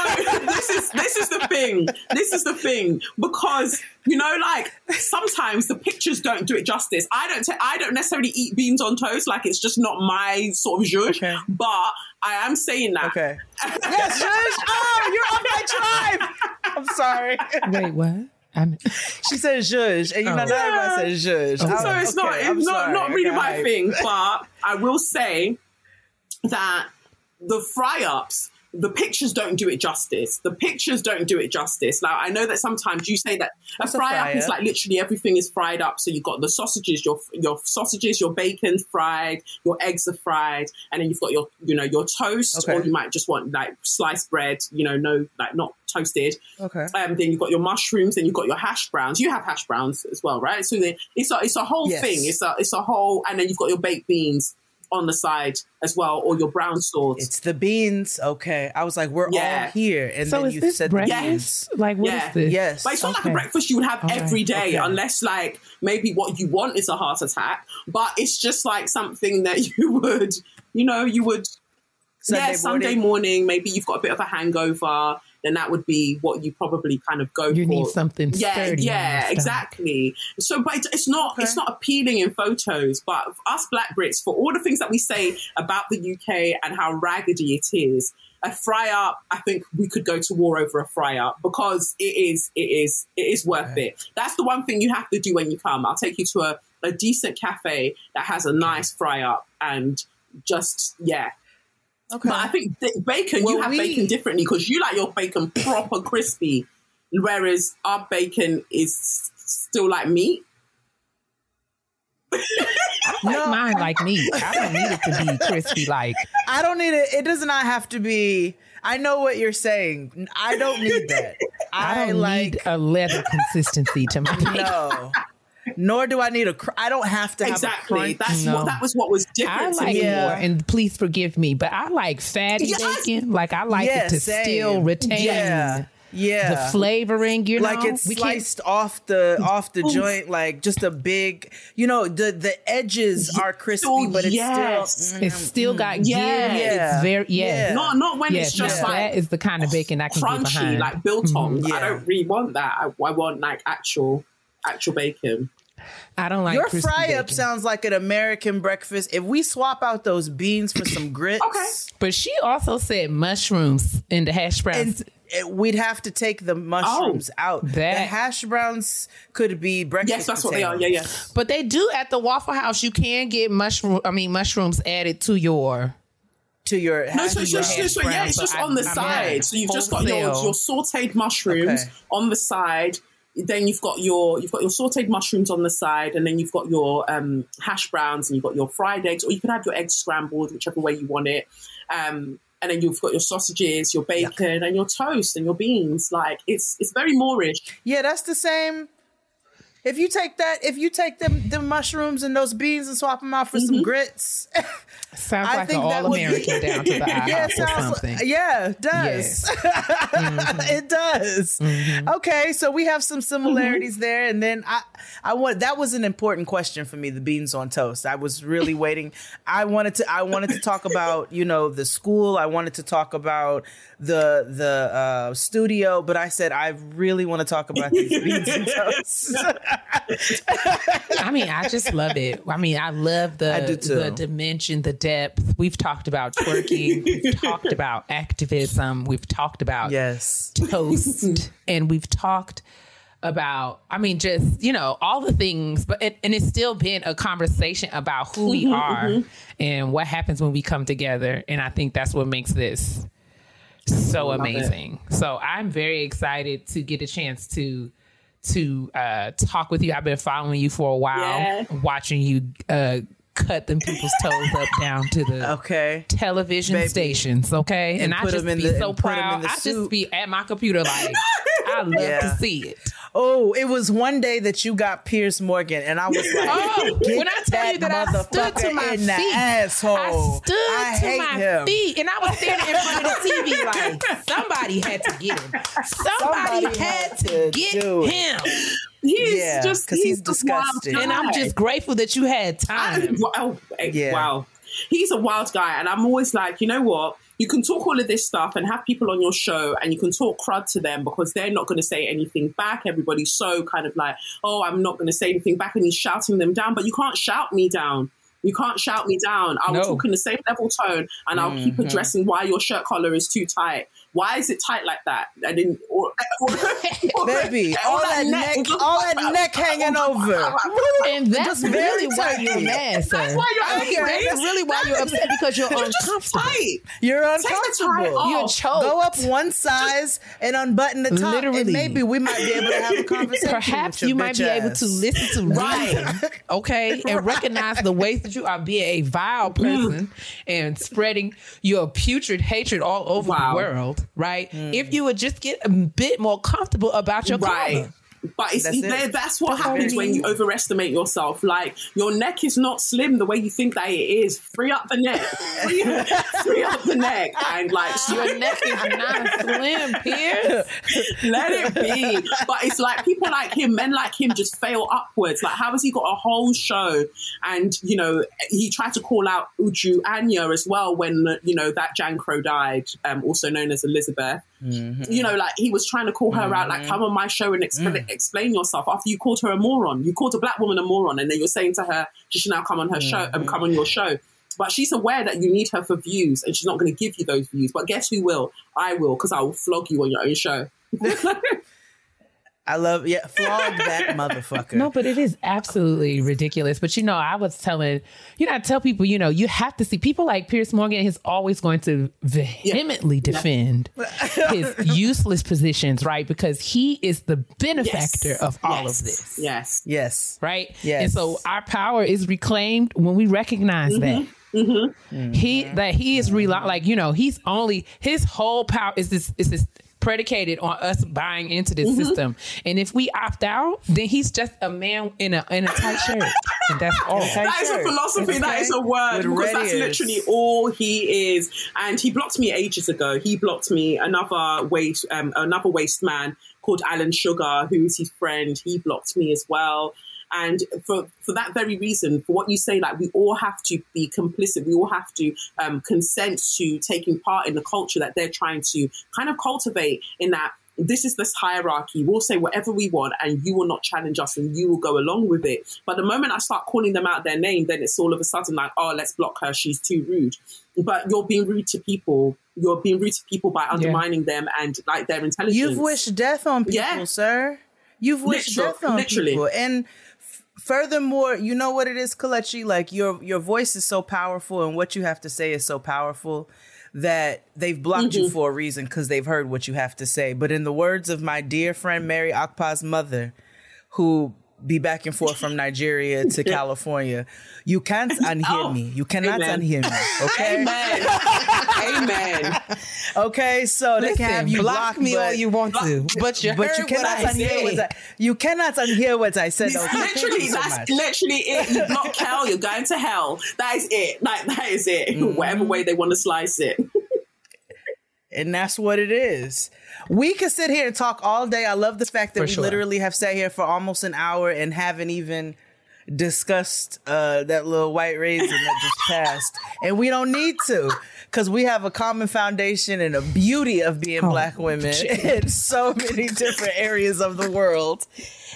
this is this is the thing. This is the thing because you know, like sometimes the pictures don't do it justice. I don't. ta- I don't necessarily eat beans on toast. Like it's just not my sort of zhuzh. But I am saying that. Okay. yes, Zhuzh. Ah, oh, you're on my tribe. I'm sorry. wait what I'm, [laughs] She said zhuzh, and you oh. know Oh. not everybody says zhuzh. so it's not Okay, I'm it's not, sorry. not really got my thing but [laughs] i will say that the fry ups the pictures don't do it justice. The pictures don't do it justice. Now I know that sometimes you say that a What's a fry up fry is like literally everything is fried up. So you've got the sausages, your your sausages, your bacon fried, your eggs are fried, and then you've got your you know your toast, Okay. or you might just want like sliced bread, you know, no like not toasted. Okay. Um, then you've got your mushrooms, then you've got your hash browns. You have hash browns as well, right? So then it's a it's a whole Yes. thing. It's a it's a whole, and then you've got your baked beans on the side as well, or your brown sauce. It's the beans. Okay. I was like, we're Yeah. all here. And so then is you this said the breakfast? beans. Like what is Yeah. this? Yes. But it's not like a breakfast you would have All right. every day, Okay. unless like maybe what you want is a heart attack. But it's just like something that [laughs] you would, you know, you would. Sunday yeah, Sunday morning. morning. Maybe you've got a bit of a hangover. Then that would be what you probably kind of go for. You for. need something yeah, sturdy on yeah, exactly. So, but it's- it's not it's not appealing in photos. But us Black Brits, for all the things that we say about the UK and how raggedy it is, a fry up, I think we could go to war over a fry up because it is it is it is worth it. That's the one thing you have to do when you come. I'll take you to a, a decent cafe that has a nice fry up and just yeah. But I think th- bacon, you have we- bacon differently because you like your bacon proper crispy, whereas our bacon is still like meat. Like mine, like me. I don't need it to be crispy. Like I don't need it. It does not have to be. I know what you're saying. I don't need that. I I, don't like need a leather consistency to my bacon. no. [laughs] Nor do I need a. Cr- I don't have to have Exactly. a. That's No. what that was. What was I different to like me. more, and please forgive me, but I like fatty Yes. bacon. Like I like Yeah, it to same. still retain Yeah. Yeah. the flavoring. You know, like it's We can't- sliced off the off the Oof. joint, like just a big. You know, the the edges are crispy, Oh, but it's yes. still. It's still mm. got Yeah. Yeah. It's very yes. Yeah. Not not when yes, it's just now like that is the kind of bacon I can get crunchy, behind. like biltong. Mm-hmm. Yeah. I don't really want that. I, I want like actual actual bacon. I don't like Your crispy fry up sounds like an American breakfast. If we swap out those beans for some grits, Okay. But she also said mushrooms in the hash browns. and eh, we'd have to take the mushrooms oh. out. The hash browns could be breakfast. Yes, that's what they are. Yeah, yeah. But they do at the Waffle House. You can get mushroom. I mean mushrooms added to your. To your No, hash so it's just, browns. so, yeah, it's just I- on the I'm side. at So you've just got your, your sautéed mushrooms Okay. on the side. Then you've got your you've got your sautéed mushrooms on the side, and then you've got your um, hash browns, and you've got your fried eggs, or you could have your eggs scrambled, whichever way you want it. Um, and then you've got your sausages, your bacon, and your toast and your beans. Like it's it's very moreish. Yeah, that's the same. If you take that, if you take them, the mushrooms and those beans and swap them out for some mm-hmm. grits, [laughs] Sounds I like an think that all would American down to the [laughs] IHOP yeah, or something. like, yeah, it does. [laughs] Mm-hmm. it does. Mm-hmm. Okay, so we have some similarities there, and then I, I want that was an important question for me. The beans on toast. I was really waiting. I wanted to. I wanted to talk about you know the school. I wanted to talk about the the uh, studio, but I said I really want to talk about these [laughs] beans and toast. I mean, I just love it. I mean, I love the I do too. the dimension, the depth. We've talked about twerking. we've [laughs] talked about activism. We've talked about yes, toast, and we've talked about. I mean, just you know all the things. But it, and it's still been a conversation about who we Mhm, are mhm. and what happens when we come together. And I think that's what makes this so Love it. amazing. So I'm very excited to get a chance to to uh, talk with you. I've been following you for a while, Yeah. watching you uh, cut them people's toes up down to the okay television Baby. stations. Okay, And and, I just be the- so and put 'em in proud. I just be at my computer like I love Yeah. to see it. Oh, it was one day that you got Piers Morgan, and I was like, Oh, "Get when I tell you that I stood to my in the feet, asshole. I stood I to my him. feet, and I was standing in front of the TV [laughs] like somebody had to get him. Somebody, Somebody had had to to get him. He's Yeah, just 'cause he's a wild disgusting. And I'm just grateful that you had time. Wow. Oh, yeah. Wow. He's a wild guy. And I'm always like, you know what? You can talk all of this stuff and have people on your show and you can talk crud to them because they're not going to say anything back. Everybody's so kind of like, oh, I'm not going to say anything back. And he's shouting them down. But you can't shout me down. You can't shout me down. I will No. talk in the same level tone and I'll keep Mhm. addressing why your shirt collar is too tight. Why is it tight like that? I didn't. Or, or- Baby, all that [laughs] neck, all that neck hanging [laughs] over. And that's Just very really why you're mad, sir. That's why you're Okay, angry. That's really why you're upset because you're [laughs] You're just uncomfortable. You're Take uncomfortable. You're choked. Go up one size and unbutton the top, Literally. and maybe we might be able to have a conversation. Perhaps you might bitch be able to listen to reason, okay, and recognize the ways that you are being a vile mm. person and spreading your putrid hatred all over Wow. the world, right? If mm. you would just get a bit more comfortable about your right. color. But it's, That's it. that's what That's happens when need. you overestimate yourself. Like your neck is not slim the way you think that it is. Free up the neck. Free, [laughs] free up the neck and like Your [laughs] neck is not slim, Piers. let it be. But it's like people like him, men like him, just fail upwards. Like how has he got a whole show? And you know he tried to call out Uju Anya as well when you know that Jankro died, um, also known as Elizabeth. You mm-hmm. know, like he was trying to call her out, like mm-hmm. come on my show and expl- mm. explain yourself. After you called her a moron, you called a black woman a moron, and then you're saying to her she should now come on her show and come on your show. But she's aware that you need her for views, and she's not going to give you those views. But guess who will? I will, because I will flog you on your own show. [laughs] [laughs] I love yeah, flog that motherfucker. No, but it is absolutely ridiculous. But you know, I was telling, you know, I tell people, you know, you have to see people like Piers Morgan is always going to vehemently defend [laughs] his useless positions, right? Because he is the benefactor Yes. of all Yes. of this. Yes. Yes. Right? Yes. And so our power is reclaimed when we recognize mm-hmm. that. Mm-hmm. He that he is rely like you know he's only his whole power is this is this predicated on us buying into this system and if we opt out then he's just a man in a in a tight shirt and that's all That is a philosophy. That is a word With because that's ears. literally all he is. And he blocked me ages ago. He blocked me. Another waste, um, another waste man called Alan Sugar, who's his friend. He blocked me as well. And for for that very reason, for what you say, like we all have to be complicit. We all have to um, consent to taking part in the culture that they're trying to kind of cultivate. In that this is this hierarchy. We'll say whatever we want, and you will not challenge us, and you will go along with it. But the moment I start calling them out their name, then it's all of a sudden like, oh, let's block her. She's too rude. But you're being rude to people. You're being rude to people by undermining them and like their intelligence. You've wished death on people, Yeah. sir. You've wished Literal- death on literally. people. And furthermore, you know what it is, Kelechi? Like your your voice is so powerful and what you have to say is so powerful that they've blocked you Mhm. for a reason because they've heard what you have to say. But in the words of my dear friend Mary Akpa's mother, who be back and forth from Nigeria to [laughs] California, you can't unhear me. You cannot Oh, Amen. unhear me. Okay. Amen. Amen. Okay, so they Listen, can have you block blocked, me all you want to, but you but you what cannot I unhear what. I, you cannot unhear what I said. Okay, literally so that's much. literally it. You block hell, you're going to hell. That is it. Like that is it. Mm-hmm. Whatever way they want to slice it. And that's what it is. We could sit here and talk all day. I love the fact that For we sure. literally have sat here for almost an hour and haven't even discussed uh, that little white raisin that just [laughs] passed, and we don't need to because we have a common foundation and a beauty of being Oh, black women [laughs] in so many different areas of the world.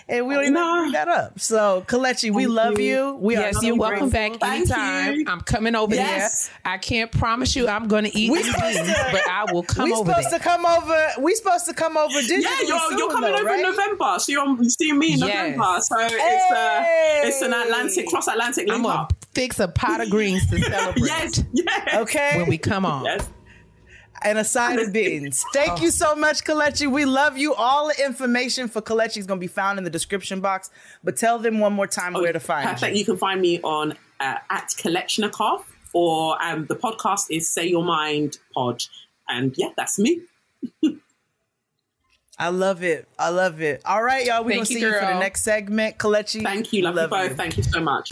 And we don't even have to bring that up. So, Kelechi, we Thank love you. you. We yes, are so you're welcome grateful. back Thank anytime. you. I'm coming over Yes. there. I can't promise you I'm going to eat We these beans, but I will come over. we over supposed there. to come over. We supposed to come over. Digitally Yeah, you're, soon, you're coming though, over right? in November, so you're seeing me in Yes. November. So it's uh, it's an Atlantic cross Atlantic I'm going up. to fix a pot of greens to [laughs] celebrate Yes, yes. Okay. when we come on. Yes. And a side of beans. Thank you so much, Kelechi. We love you. All the information for Kelechi is going to be found in the description box. But tell them one more time where to find Oh, Perfect. you. You can find me on uh, at Kelechnikov or um, the podcast is Say Your Mind Pod. And yeah, that's me. [laughs] I love it. I love it. All right, y'all. We're going to see you for the next segment. Kelechi. Thank you. Love, love you both. you. Thank you so much.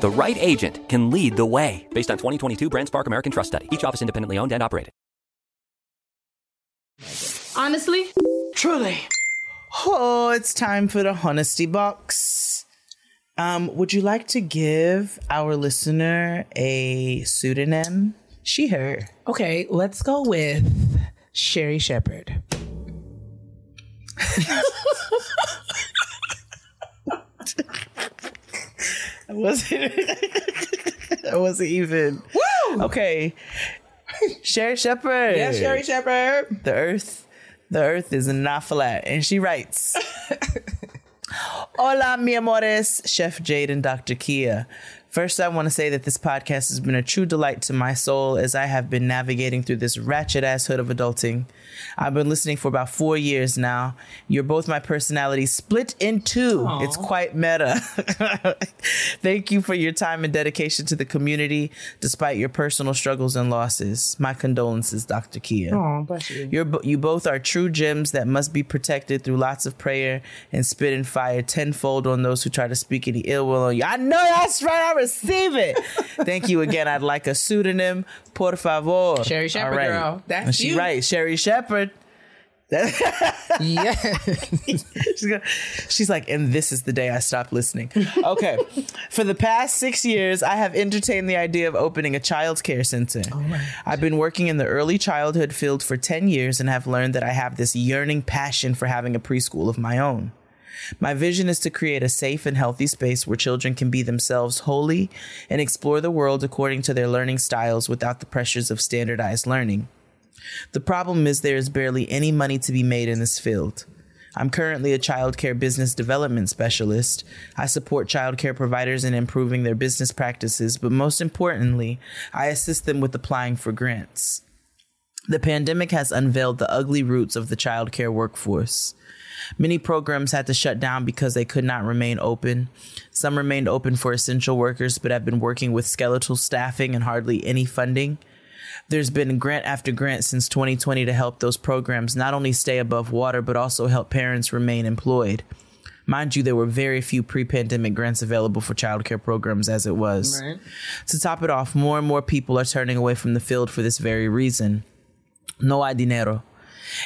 The right agent can lead the way. Based on 2022 BrandSpark American Trust Study. Each office independently owned and operated. Honestly, Truly. Oh, it's time for the honesty box. Um, would you like to give our listener a pseudonym? She, her. Okay, let's go with Sherri Shepherd. [laughs] I wasn't. [laughs] I wasn't even. Woo! Okay. Sherri Shepherd. Yeah, Sherri Shepherd. The earth, the earth is not flat. And she writes [laughs] Hola, mi amores, Chef Jade and Dr. Keia. First, I want to say that this podcast has been a true delight to my soul as I have been navigating through this ratchet ass hood of adulting. I've been listening for about four years now. You're both my personalities split in two. It's quite meta. [laughs] Thank you for your time and dedication to the community despite your personal struggles and losses. My condolences, Dr. Keia. Oh, bless you. You're, you both are true gems that must be protected through lots of prayer and spit and fire tenfold on those who try to speak any ill will on you. I know that's right. I receive it. Thank you again. I'd like a pseudonym. Por favor. Sherri Shepherd, All girl. That's she you. right. Sherri Shepherd. yeah. [laughs] she's, go- she's like, and this is the day I stopped listening. Okay. For the past six years, I have entertained the idea of opening a child care center. Oh I've been working in the early childhood field for 10 years and have learned that I have this yearning passion for having a preschool of my own. My vision is to create a safe and healthy space where children can be themselves wholly and explore the world according to their learning styles without the pressures of standardized learning. The problem is there is barely any money to be made in this field. I'm currently a child care business development specialist. I support child care providers in improving their business practices, but most importantly, I assist them with applying for grants. The pandemic has unveiled the ugly roots of the child care workforce. Many programs had to shut down because they could not remain open. Some remained open for essential workers, but have been working with skeletal staffing and hardly any funding. There's been grant after grant since 2020 to help those programs not only stay above water, but also help parents remain employed. Mind you, there were very few pre pandemic grants available for childcare programs as it was. Right. To top it off, more and more people are turning away from the field for this very reason. No hay dinero.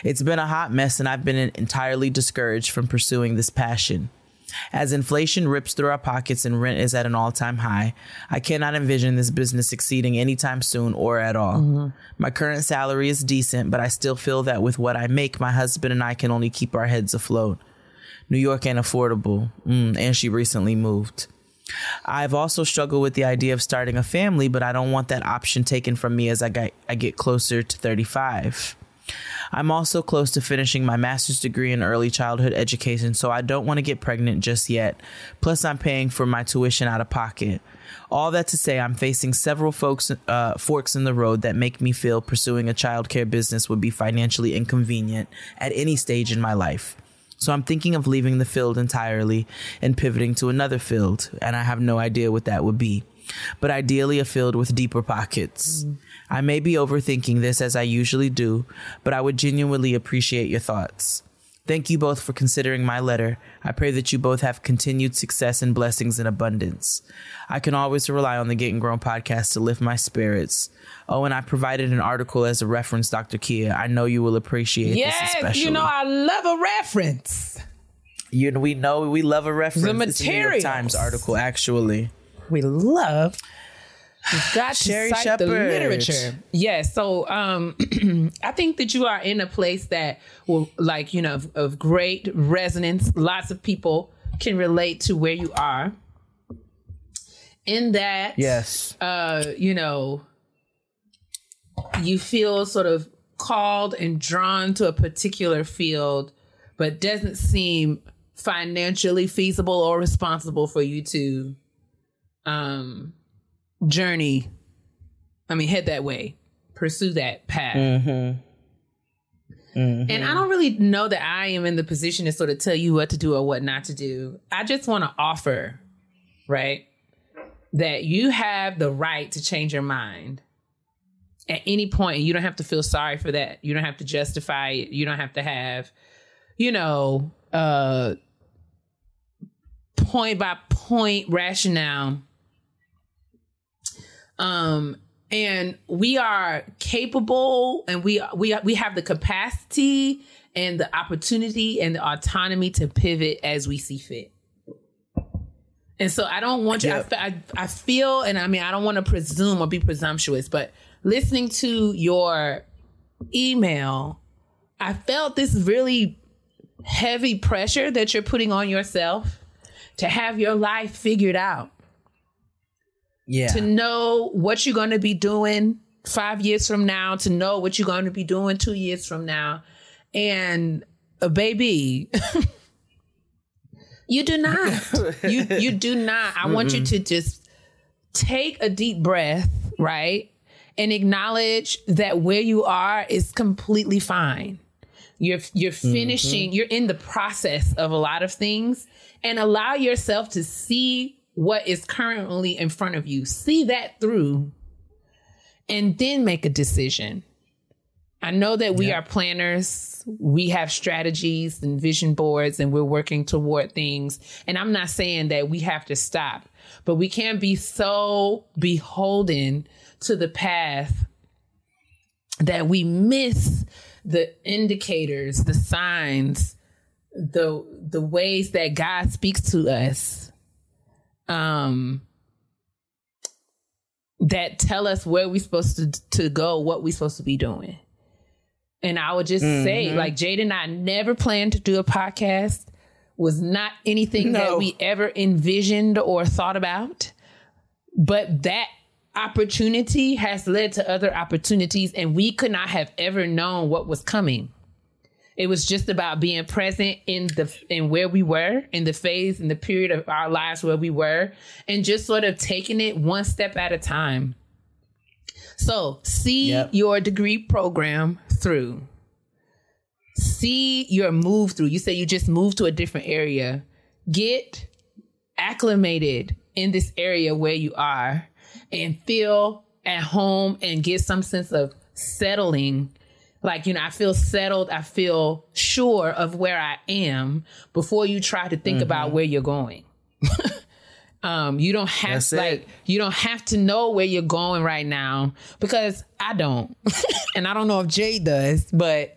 It's been a hot mess, and I've been entirely discouraged from pursuing this passion. As inflation rips through our pockets and rent is at an all time high, I cannot envision this business succeeding anytime soon or at all. My current salary is decent, but I still feel that with what I make, my husband and I can only keep our heads afloat. New York ain't affordable, mm, and she recently moved. I've also struggled with the idea of starting a family, but I don't want that option taken from me as I get, I get closer to 35. I'm also close to finishing my master's degree in early childhood education, so I don't want to get pregnant just yet. Plus, I'm paying for my tuition out of pocket. All that to say, I'm facing several folks, uh, forks in the road that make me feel pursuing a childcare business would be financially inconvenient at any stage in my life. So I'm thinking of leaving the field entirely and pivoting to another field, and I have no idea what that would be. But ideally, a field with deeper pockets. I may be overthinking this as I usually do, but I would genuinely appreciate your thoughts. Thank you both for considering my letter. I pray that you both have continued success and blessings in abundance. I can always rely on the Getting Grown podcast to lift my spirits. Oh, and I provided an article as a reference, Dr. Keia. I know you will appreciate this Yes, especially. you know I love a reference. You we know we love a reference. The It's a New York. Times article, actually. We love. We've got to Sherry cite the literature. Yes. So um, [clears throat] I think that you are in a place that will, like, you know, of, of great resonance. Lots of people can relate to where you are. In that, Yes. uh, you know, you feel sort of called and drawn to a particular field, but doesn't seem financially feasible or responsible for you to um journey i mean head that way pursue that path Mm-hmm. and i don't really know that i am in the position to sort of tell you what to do or what not to do i just want to offer right that you have the right to change your mind at any point point. you don't have to feel sorry for that you don't have to justify it you don't have to have you know uh point by point rationale um and we are capable and we we we have the capacity and the opportunity and the autonomy to pivot as we see fit and so I don't want you. I, I, I feel, and I mean, I don't want to presume or be presumptuous, but listening to your email, I felt this really heavy pressure that you're putting on yourself to have your life figured out, Yeah. to know what you're going to be doing five years from now, to know what you're going to be doing two years from now. And a baby, [laughs] you do not. you you do not. I want you to just take a deep breath, right? And acknowledge that where you are is completely fine. You're you're finishing, mm-hmm. you're in the process of a lot of things and allow yourself to see what is currently in front of you. See that through and then make a decision. I know that we are planners. We have strategies and vision boards and we're working toward things. And I'm not saying that we have to stop, but we can't be so beholden to the path that we miss the indicators, the signs, the the ways that God speaks to us um that tell us where we're supposed to to go, what we're supposed to be doing. And I would just say, Mhm. like Jade and I never planned to do a podcast, was not anything that we ever envisioned or thought about. But that opportunity has led to other opportunities, and we could not have ever known what was coming. It was just about being present in the in where we were in the phase in the period of our lives where we were, and just sort of taking it one step at a time. So see your degree program through. See your move through. You say you just moved to a different area. Get acclimated in this area where you are and feel at home and get some sense of settling. Like, you know, I feel settled. I feel sure of where I am before you try to think about where you're going. [laughs] um, you don't have That's it. like you don't have to know where you're going right now because I don't. [laughs] and I don't know if Jay does, but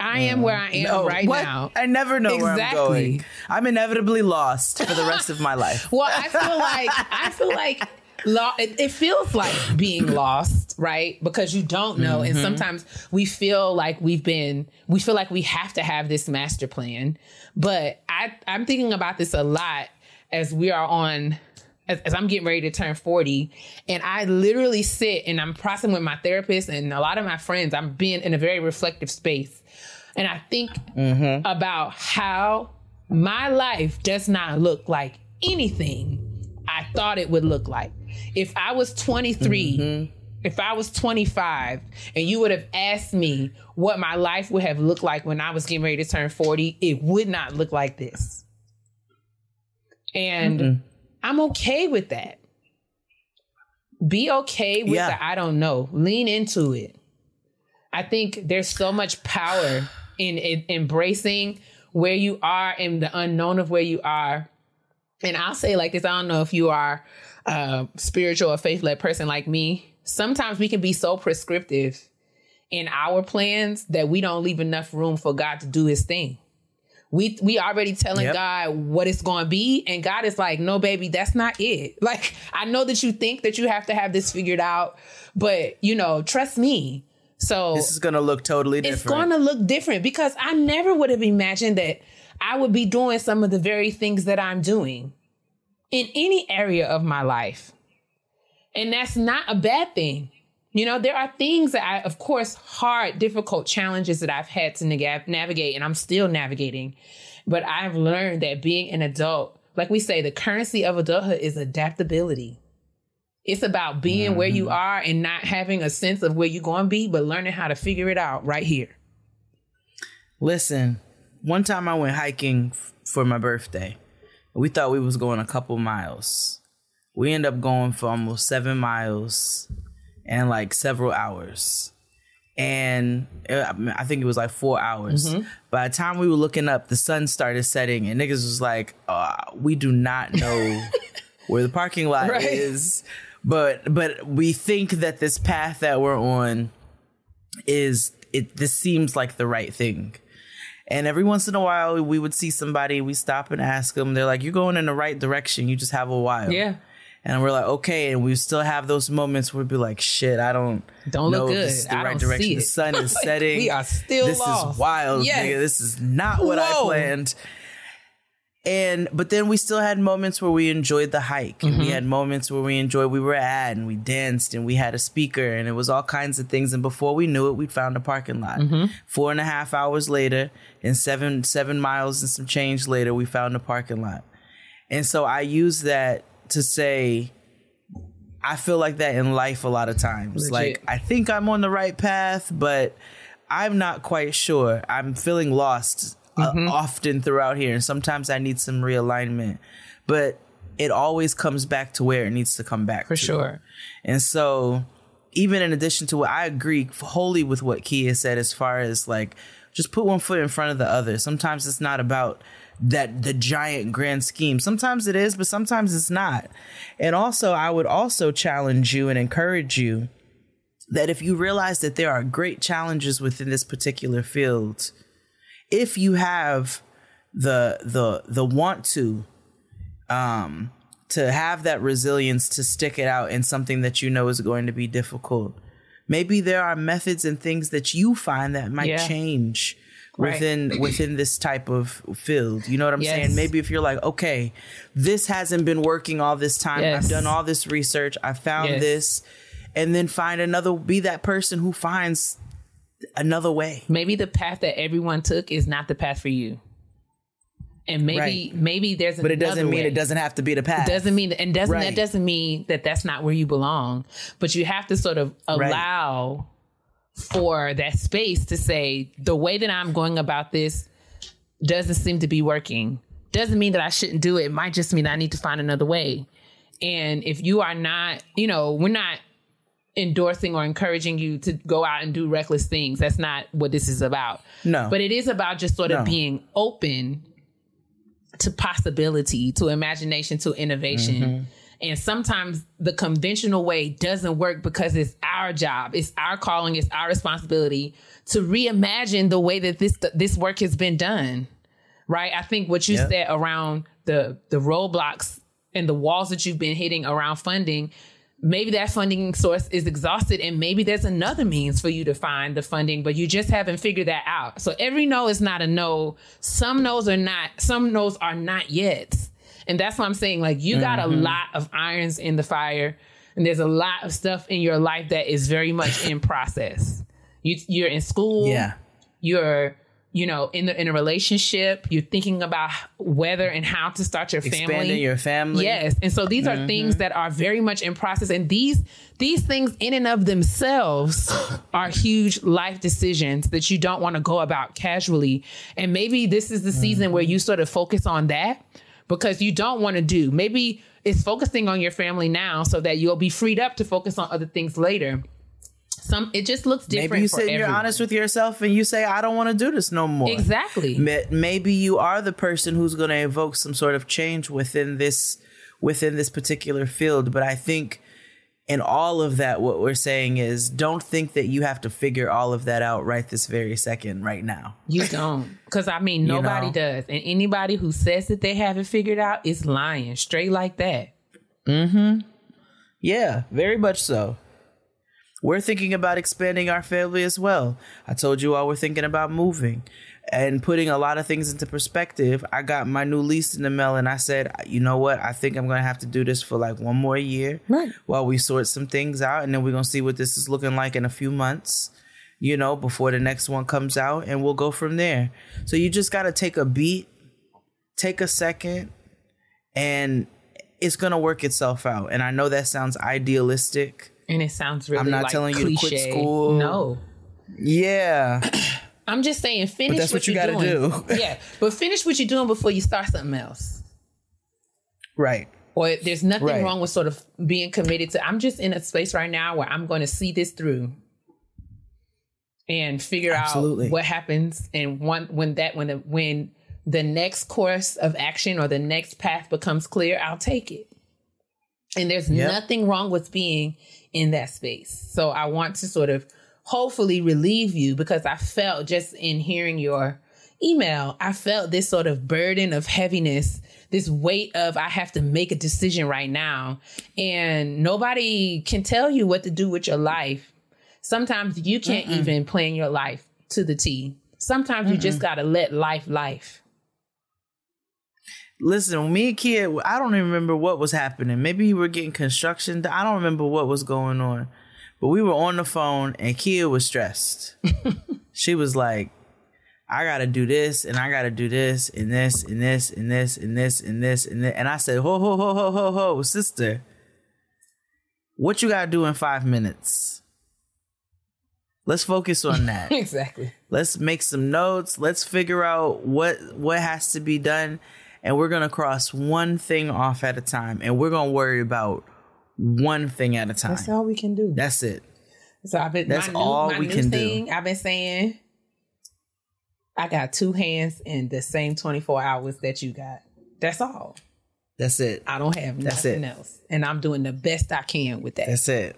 I am where I am No, right what? now. I never know where I'm Exactly. going. I'm inevitably lost for the rest of my life. Well, I feel like I feel like lo- it, it feels like being [clears throat] lost, right? Because you don't know, and Mhm. sometimes we feel like we've been, we feel like we have to have this master plan. But I, I'm thinking about this a lot as we are on. As, as I'm getting ready to turn 40, and I literally sit and I'm processing with my therapist and a lot of my friends. I'm being in a very reflective space. And I think about how my life does not look like anything I thought it would look like. If I was 23, mm-hmm. if I was 25, and you would have asked me what my life would have looked like when I was getting ready to turn 40, it would not look like this. And Mm-mm. I'm okay with that. Be okay with Yeah. the I don't know. Lean into it. I think there's so much power in, in embracing where you are and the unknown of where you are. And I'll say like this: I don't know if you are spiritual or faith led person like me. Sometimes we can be so prescriptive in our plans that we don't leave enough room for God to do His thing. We we already telling Yep. God what it's going to be, and God is like, "No, baby, that's not it." [laughs] Like I know that you think that you have to have this figured out, but you know, trust me. So This is gonna look totally different. it's going to look different because I never would have imagined that I would be doing some of the very things that I'm doing in any area of my life. And that's not a bad thing. You know, there are things that I, of course, hard, difficult challenges that I've had to navigate, and I'm still navigating. But I've learned that being an adult, like we say, the currency of adulthood is adaptability. It's about being where you mm-hmm. are and not having a sense of where you're going to be, but learning how to figure it out right here. Listen, one time I went hiking f- for my birthday. We thought we was going a couple miles. We end up going for almost seven miles and like several hours. And uh, I think it was like four hours. Mhm. By the time we were looking up, the sun started setting, and niggas was like, uh, "We do not know [laughs] where the parking lot Right. is, but but we think that this path that we're on is it. This seems like the right thing." And every once in a while, we would see somebody, we stop and ask them. They're like, "You're going in the right direction. You just have a while." Yeah. And we're like, okay, and we still have those moments where we be like, shit, I don't Don't know look if good. this is the I right direction. The sun is [laughs] setting. we are still This lost. is wild, Yes. nigga. This is not what I planned. And but then we still had moments where we enjoyed the hike. And we Mhm. had moments where we enjoyed we were at and we danced and we had a speaker and it was all kinds of things. And before we knew it, we found a parking lot. Mhm. Four and a half hours later, and seven seven miles and some change later, we found a parking lot. And so I use that to say I feel like that in life a lot of times. Legit. Like I think I'm on the right path, but I'm not quite sure. I'm feeling lost uh, Mm-hmm. often throughout here, and sometimes I need some realignment. But it always comes back to where it needs to come back For to. sure. And so, even in addition to what I agree wholly with what Keia said, as far as like just put one foot in front of the other. Sometimes it's not about that the giant grand scheme. Sometimes it is, but sometimes it's not. And also, I would also challenge you and encourage you that if you realize that there are great challenges within this particular field, if you have the the the want to um to have that resilience to stick it out in something that you know is going to be difficult. Maybe there are methods and things that you find that might Yeah. change Right. within within this type of field. You know what I'm Yes. saying? Maybe if you're like, okay, this hasn't been working all this time. Yes. I've done all this research. I found Yes. this, and then find another. Be that person who finds another way. Maybe the path that everyone took is not the path for you. And maybe Right. maybe there's But it doesn't mean way. it doesn't have to be the path. It doesn't mean and doesn't Right. that doesn't mean that that's not where you belong. But you have to sort of Right. allow for that space to say the way that I'm going about this doesn't seem to be working. Doesn't mean that I shouldn't do it. It might just mean I need to find another way. And if you are not, you know, we're not endorsing or encouraging you to go out and do reckless things. That's not what this is about. No. But it is about just sort of No. being open to possibility, to imagination, to innovation. Mm-hmm. And sometimes the conventional way doesn't work because it's our job, it's our calling, it's our responsibility to reimagine the way that this this work has been done. Right? I think what you Yep. said around the the roadblocks and the walls that you've been hitting around funding, maybe that funding source is exhausted and maybe there's another means for you to find the funding, but you just haven't figured that out. So every no is not a no. Some no's are not, some no's are not yet. And that's what I'm saying. Like you got a Mhm. lot of irons in the fire, and there's a lot of stuff in your life that is very much in process. You you're in school. Yeah. You're you know in the in a relationship. You're thinking about whether and how to start your family. Expanding your family. Yes, and so these are Mhm. things that are very much in process, and these these things in and of themselves [laughs] are huge life decisions that you don't want to go about casually. And maybe this is the season where you sort of focus on that because you don't want to do. Maybe it's focusing on your family now so that you'll be freed up to focus on other things later. Some it just looks different. Maybe you for sit and you're honest with yourself and you say, I don't want to do this no more. Exactly. Maybe you are the person who's going to evoke some sort of change within this within this particular field. But I think in all of that, what we're saying is don't think that you have to figure all of that out right this very second, right now. You don't. Because I mean, [laughs] You nobody know? does. And anybody who says that they have it figured out is lying, straight like that. Mm-hmm. Yeah, very much so. We're thinking about expanding our family as well. I told you all we're thinking about moving and putting a lot of things into perspective. I got my new lease in the mail and I said, you know what? I think I'm going to have to do this for like one more year right. while we sort some things out. And then we're going to see what this is looking like in a few months, you know, before the next one comes out and we'll go from there. So you just got to take a beat, take a second, and it's going to work itself out. And I know that sounds idealistic. And it sounds really I'm not like telling you to quit school. No. Yeah. [clears throat] I'm just saying finish that's what you you're gotta doing. do. [laughs] [laughs] yeah. But finish what you're doing before you start something else. Right. Or there's nothing Right. wrong with sort of being committed to I'm just in a space right now where I'm going to see this through and figure Absolutely. out what happens and one when that when the when the next course of action or the next path becomes clear, I'll take it. And there's Yep. nothing wrong with being in that space. So I want to sort of hopefully relieve you because I felt just in hearing your email, I felt this sort of burden of heaviness, this weight of I have to make a decision right now. And nobody can tell you what to do with your life. Sometimes you can't Mm-mm. even plan your life to the T. Sometimes you just got to let life life. Listen, when me and Keia, I don't even remember what was happening. Maybe you were getting construction. I don't remember what was going on. But we were on the phone and Keia was stressed. [laughs] she was like, I gotta do this and I gotta do this and this and this and this and this and this and this. And I said, ho, ho, ho, ho, ho, ho, sister, what you gotta do in five minutes? Let's focus on that. [laughs] exactly. Let's make some notes. Let's figure out what what has to be done, and we're gonna cross one thing off at a time, and we're gonna worry about one thing at a time. That's all we can do. That's it. So I've been That's my new, all we can do. I've been saying I got two hands in the same 24 hours that you got. That's all. That's it. I don't have That's nothing it. else. And I'm doing the best I can with that. That's it.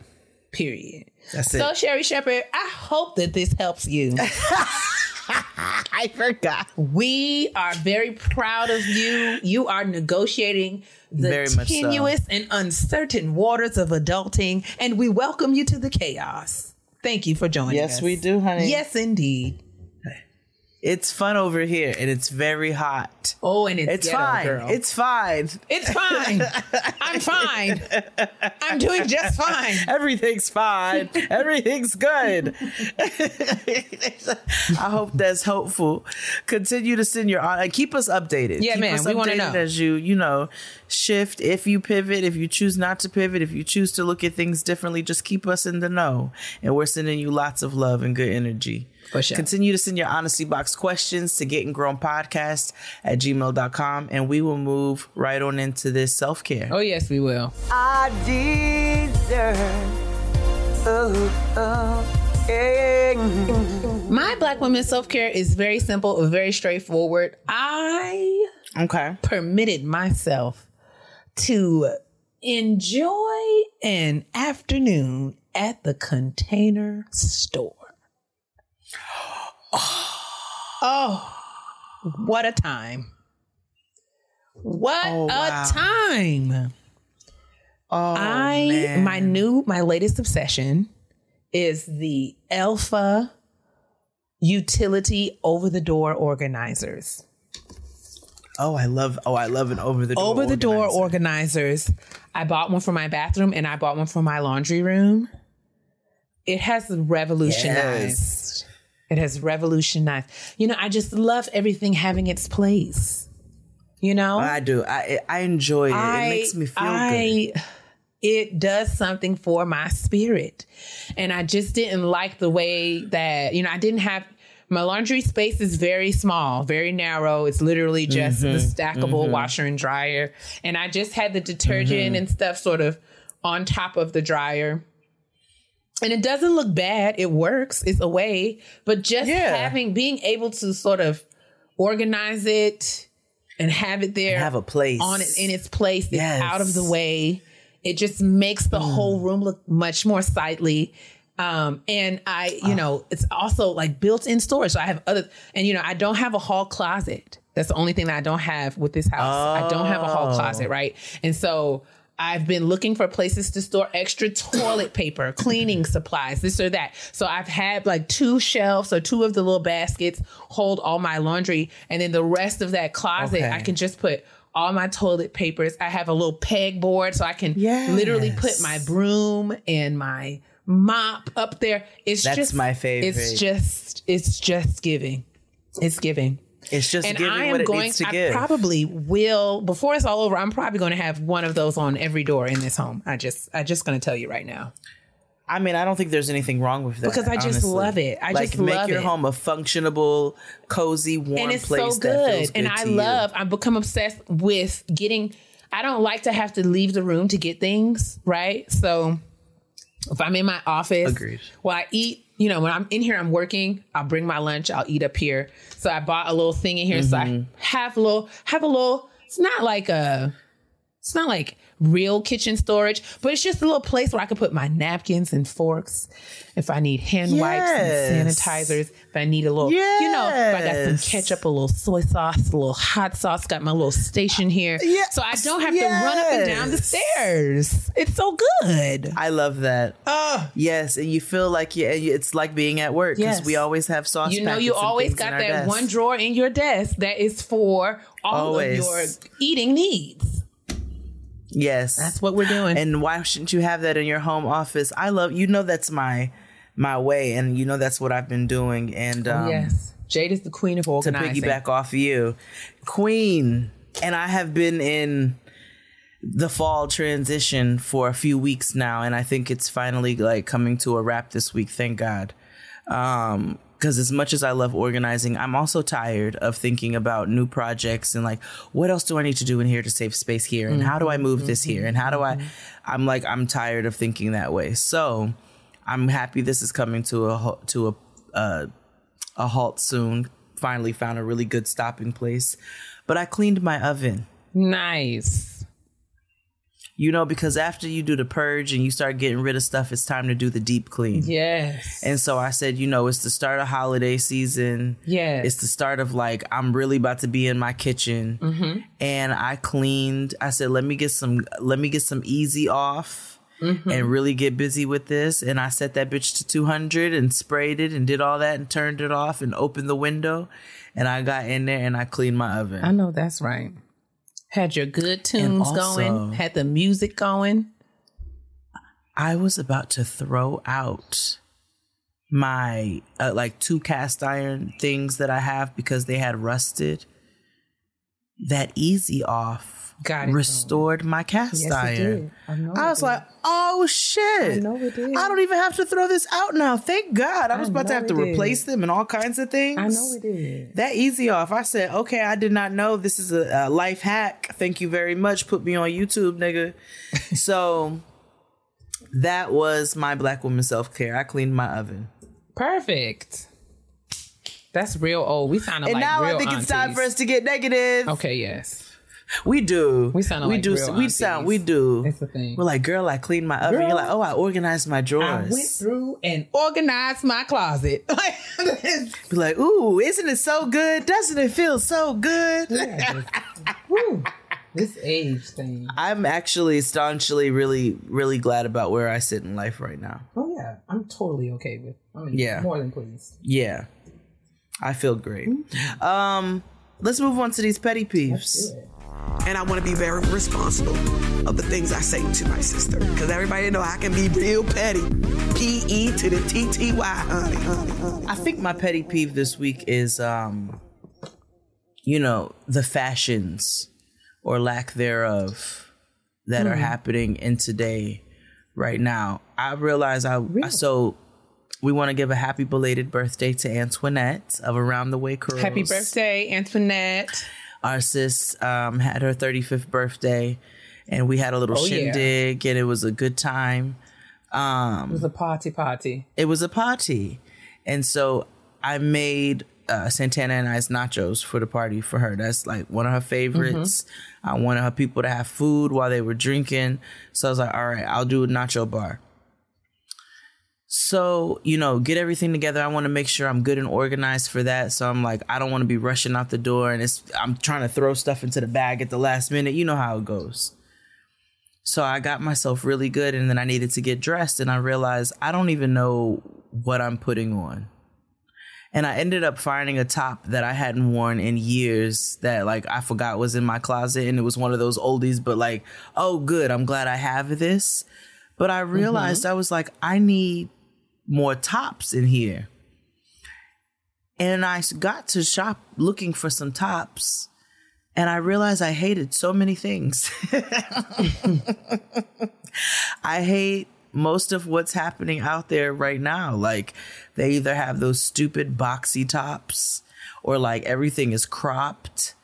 Period. That's so, it. So Sherri Shepherd, I hope that this helps you. [laughs] [laughs] I forgot. We are very proud of you. You are negotiating the Very much so. tenuous and uncertain waters of adulting, and we welcome you to the chaos. Thank you for joining us. Yes, we do, honey. Yes, indeed. It's fun over here, and it's very hot. Oh, and it's it's ghetto, fine. girl. It's fine. It's fine. I'm fine. I'm doing just fine. [laughs] Everything's fine. Everything's good. [laughs] I hope that's hopeful. Continue to send your uh, keep us updated. Yeah, keep man, we wanna know. as you you know shift. If you pivot, if you choose not to pivot, if you choose to look at things differently, just keep us in the know. And we're sending you lots of love and good energy. For sure. Continue to send your honesty box questions to getting grown podcast at gmail.com and we will move right on into this self care. Oh, yes, we will. I deserve. Oh, oh, yeah. My black woman self care is very simple, very straightforward. I okay permitted myself to enjoy an afternoon at the container store. Oh, [sighs] oh what a time! What Oh, wow. a time! Oh, I man. my new my latest obsession is the Elfa utility over the door organizers. Oh, I love oh I love an over the door. Over the door organizers. I bought one for my bathroom and I bought one for my laundry room. It has revolutionized. It has revolutionized. You know, I just love everything having its place. You know? I do. I I enjoy it. it makes me feel I, good. It does something for my spirit. And I just didn't like the way that, you know, I didn't have my laundry space is very small, very narrow. It's literally just the Mhm, stackable mhm. washer and dryer. And I just had the detergent Mhm. and stuff sort of on top of the dryer. And it doesn't look bad. It works. It's a way. But just Yeah. having being able to sort of organize it and have it there have a place. on it in its place it's out of the way it just makes the whole room look much more sightly um and i you know it's also like built-in storage so i have other and you know i don't have a hall closet that's the only thing that i don't have with this house i don't have a hall Oh. closet right and so I've been looking for places to store extra toilet paper, cleaning supplies, this or that. So I've had like two shelves or two of the little baskets hold all my laundry. And then the rest of that closet, Okay. I can just put all my toilet papers. I have a little pegboard so I can literally put my broom and my mop up there. It's That's just my favorite. It's just it's just giving. It's giving. It's just and giving I am what it going needs to I give. probably will before it's all over, I'm probably going to have one of those on every door in this home. I just I just going to tell you right now. I mean, I don't think there's anything wrong with that. Because I just honestly. love it. I like just make your it. home a functionable, cozy, warm and it's place so good. and I to you. love. I've become obsessed with getting. I don't like to have to leave the room to get things right. So if I'm in my office, Agreed. Well, I eat. You know, when I'm in here, I'm working. I'll bring my lunch. I'll eat up here. So I bought a little thing in here. So I Mhm. have a little. Have a little. It's not like a. It's not like real kitchen storage, but it's just a little place where I can put my napkins and forks. If I need hand wipes and sanitizers, if I need a little, you know, if I got some ketchup, a little soy sauce, a little hot sauce, got my little station here. So I don't have to run up and down the stairs. It's so good. I love that. Oh, yes, and you feel like you, it's like being at work because Yes. we always have sauce. You know, you always got that desk. one drawer in your desk that is for all Always. of your eating needs. Yes, That's what we're doing. And why shouldn't you have that in your home office? I love you know that's my my way, and you know that's what I've been doing. And um, Oh, yes, Jade is the queen of all. to organizing. piggyback off you, Queen, and I have been in the fall transition for a few weeks now, and I think it's finally like coming to a wrap this week. Thank God. Um, because as much as I love organizing, I'm also tired of thinking about new projects and like, what else do I need to do in here to save space here? And how do I move this here? And how do I? I'm like, I'm tired of thinking that way. So I'm happy this is coming to a to a uh, a halt soon. Finally found a really good stopping place. But I cleaned my oven. Nice. You know, because after you do the purge and you start getting rid of stuff, it's time to do the deep clean. Yes. And so I said, you know, it's the start of holiday season. Yeah. It's the start of like, I'm really about to be in my kitchen. Mhm. And I cleaned. I said, let me get some, let me get some easy off Mhm. and really get busy with this. And I set that bitch to 200 and sprayed it and did all that and turned it off and opened the window. And I got in there and I cleaned my oven. I know that's right. Had your good tunes also- going, had the music going. I was about to throw out my uh, like two cast iron things that I have because they had rusted. That easy off Got it restored my cast Yes, iron. I I was like, oh shit. I know it did. I don't even have to throw this out now. Thank God. I was I about to have to did. replace them and all kinds of things. I know it did. That easy off. I said, okay, I did not know this is a, a life hack. Thank you very much. Put me on YouTube, nigga. [laughs] so that was my black woman self care. I cleaned my oven. Perfect. That's real old. We sound and like And now I think it's time for us to get negative. Okay, yes. We do. We sound Like we do. real we sound. We do. It's the thing. We're like, girl, I cleaned my oven. You're like, oh, I organized my drawers. I went through and organized my closet. [laughs] Be like, ooh, isn't it so good? Doesn't it feel so good? [laughs] This age thing. I'm actually staunchly really, really glad about where I sit in life right now. Oh yeah, I'm totally okay with. I mean, Yeah. more than pleased. Yeah. I feel great. Um, let's move on to these petty peeves. And I want to be very responsible of the things I say to my sister. Because everybody know I can be real petty. P E to the T T Y, honey, honey, honey. I think my petty peeve this week is um you know, the fashions or lack thereof that are Hmm. happening in today right now. I realize I so we want to give a happy belated birthday to Antoinette of Around the Way Curls. Happy birthday, Antoinette. Our sis um, had her 35th birthday, and we had a little Oh, yeah. shindig, and it was a good time. Um, It was a party party. it was a party. And so I made uh, Santana and I's nachos for the party for her. That's like one of her favorites. I wanted her people to have food while they were drinking. So I was like, all right, I'll do a nacho bar. So, you know, get everything together. I want to make sure I'm good and organized for that. So I'm like, I don't want to be rushing out the door and it's I'm trying to throw stuff into the bag at the last minute. You know how it goes. So I got myself really good and then I needed to get dressed and I realized I don't even know what I'm putting on. And I ended up finding a top that I hadn't worn in years that like I forgot was in my closet and it was one of those oldies but like, oh good, I'm glad I have this. But I mm-hmm. realized I was like I need more tops in here. And I got to shop looking for some tops and I realized I hated so many things. [laughs] I hate most of what's happening out there right now. Like they either have those stupid boxy tops or like everything is cropped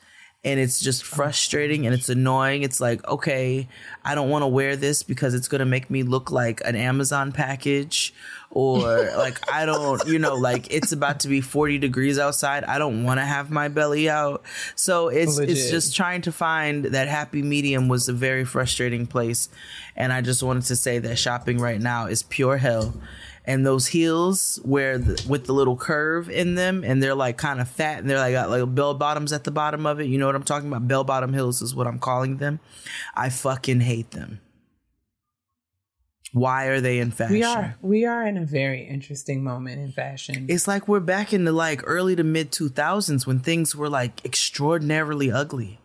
and it's just frustrating and it's annoying. It's like, okay, I don't want to wear this because it's going to make me look like an Amazon package or [laughs] like I don't, you know, like it's about to be 40 degrees outside. I don't want to have my belly out. So it's it's just trying to find that happy medium was a very frustrating place. And I just wanted to say that shopping right now is pure hell. And those heels where the, with the little curve in them and they're like kind of fat and they're like got like bell bottoms at the bottom of it. You know what I'm talking about? Bell bottom heels is what I'm calling them. I fucking hate them. Why are they in fashion? We are we are in a very interesting moment in fashion. It's like we're back in the like early to mid 2000s when things were like extraordinarily ugly.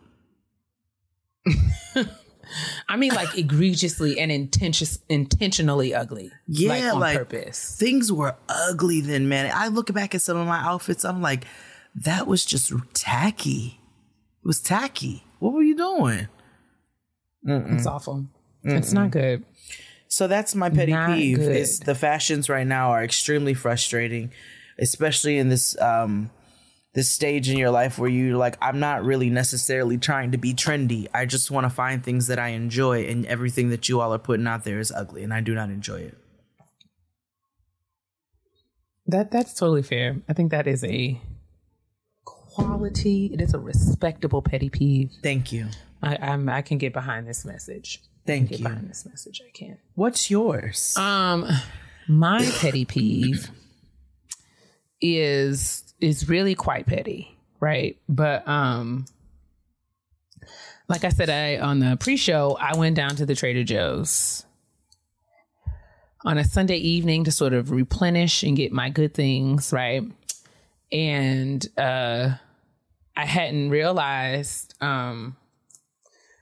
[laughs] I mean, like egregiously and intention- intentionally ugly. Yeah, like like, purpose. things were ugly then, man. I look back at some of my outfits, I'm like, that was just tacky. It was tacky. What were you doing? It's awful. It's not good. So that's my petty Not peeve. good. Is the fashions right now are extremely frustrating, especially in this um this stage in your life where you're like, I'm not really necessarily trying to be trendy. I just want to find things that I enjoy, and everything that you all are putting out there is ugly, and I do not enjoy it. That that's totally fair. I think that is a quality. It is a respectable petty peeve. Thank you. I I'm, I can get behind this message. Thank Get you. behind this message. I can. What's yours? Um, my petty peeve is is really quite petty, right? But um, like I said, I on the pre-show, I went down to the Trader Joe's on a Sunday evening to sort of replenish and get my good things, right? And uh, I hadn't realized um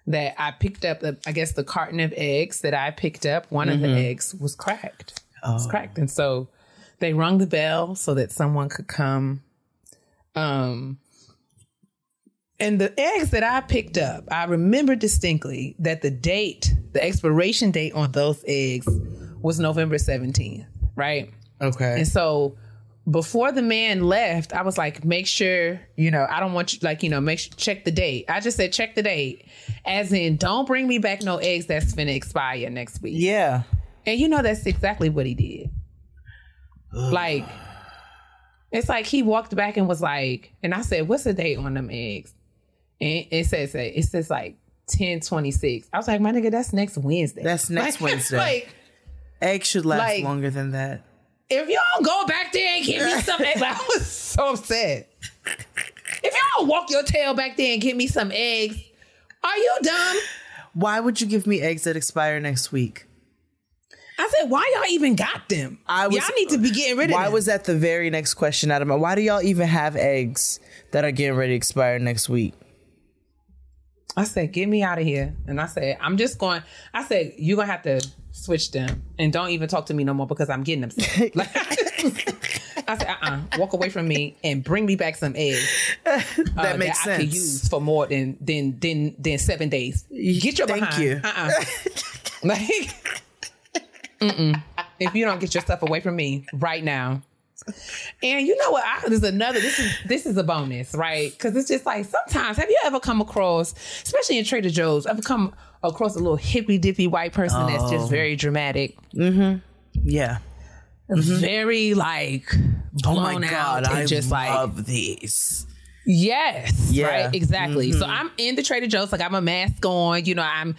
that I picked up, the, I guess, the carton of eggs that I picked up. One of the Mhm. eggs was cracked. It was cracked, and so they rung the bell so that someone could come. Um, and the eggs that I picked up, I remember distinctly that the date, the expiration date on those eggs was November 17th, right? Okay. And so before the man left, I was like, make sure, you know, I don't want you, like, you know, make sure, check the date. I just said, check the date. As in, don't bring me back no eggs that's finna expire next week. Yeah. And you know, that's exactly what he did. like, it's like he walked back and was like, and I said, what's the date on them eggs? And it says, it says like 1026. I was like, my nigga, that's next Wednesday. That's next [laughs] Like- Wednesday. Like, Eggs should last like- longer than that. if y'all go back there and give me [laughs] some eggs, like, I was so upset. If y'all walk your tail back there and give me some eggs, are you dumb? Why would you give me eggs that expire next week? I said, why y'all even got them? I was, y'all need to be getting rid of Why them. Why was that the very next question out of my? Why do y'all even have eggs that are getting ready to expire next week? I said, get me out of here. And I said, I'm just going, I said, you're going to have to switch them and don't even talk to me no more because I'm getting them. sick." [laughs] Like, [laughs] I said, uh-uh, walk away from me and bring me back some eggs. [laughs] uh, That makes I can sense. use for more than than than than seven days. Get your Thank behind. you. Uh-uh. like, mm-mm. if you don't get your stuff away from me right now. And you know what? I, there's another. This is this is a bonus, right? Because it's just like sometimes. Have you ever come across, especially in Trader Joe's, ever come across a little hippy dippy white person that's Oh. just very dramatic, Mm-hmm. Yeah. very like Oh blown my out, god, and I just like love these. Yes. Yeah. Right. Exactly. So Mhm. I'm in the Trader Joe's. Like I'm a mask on. You know, I'm re-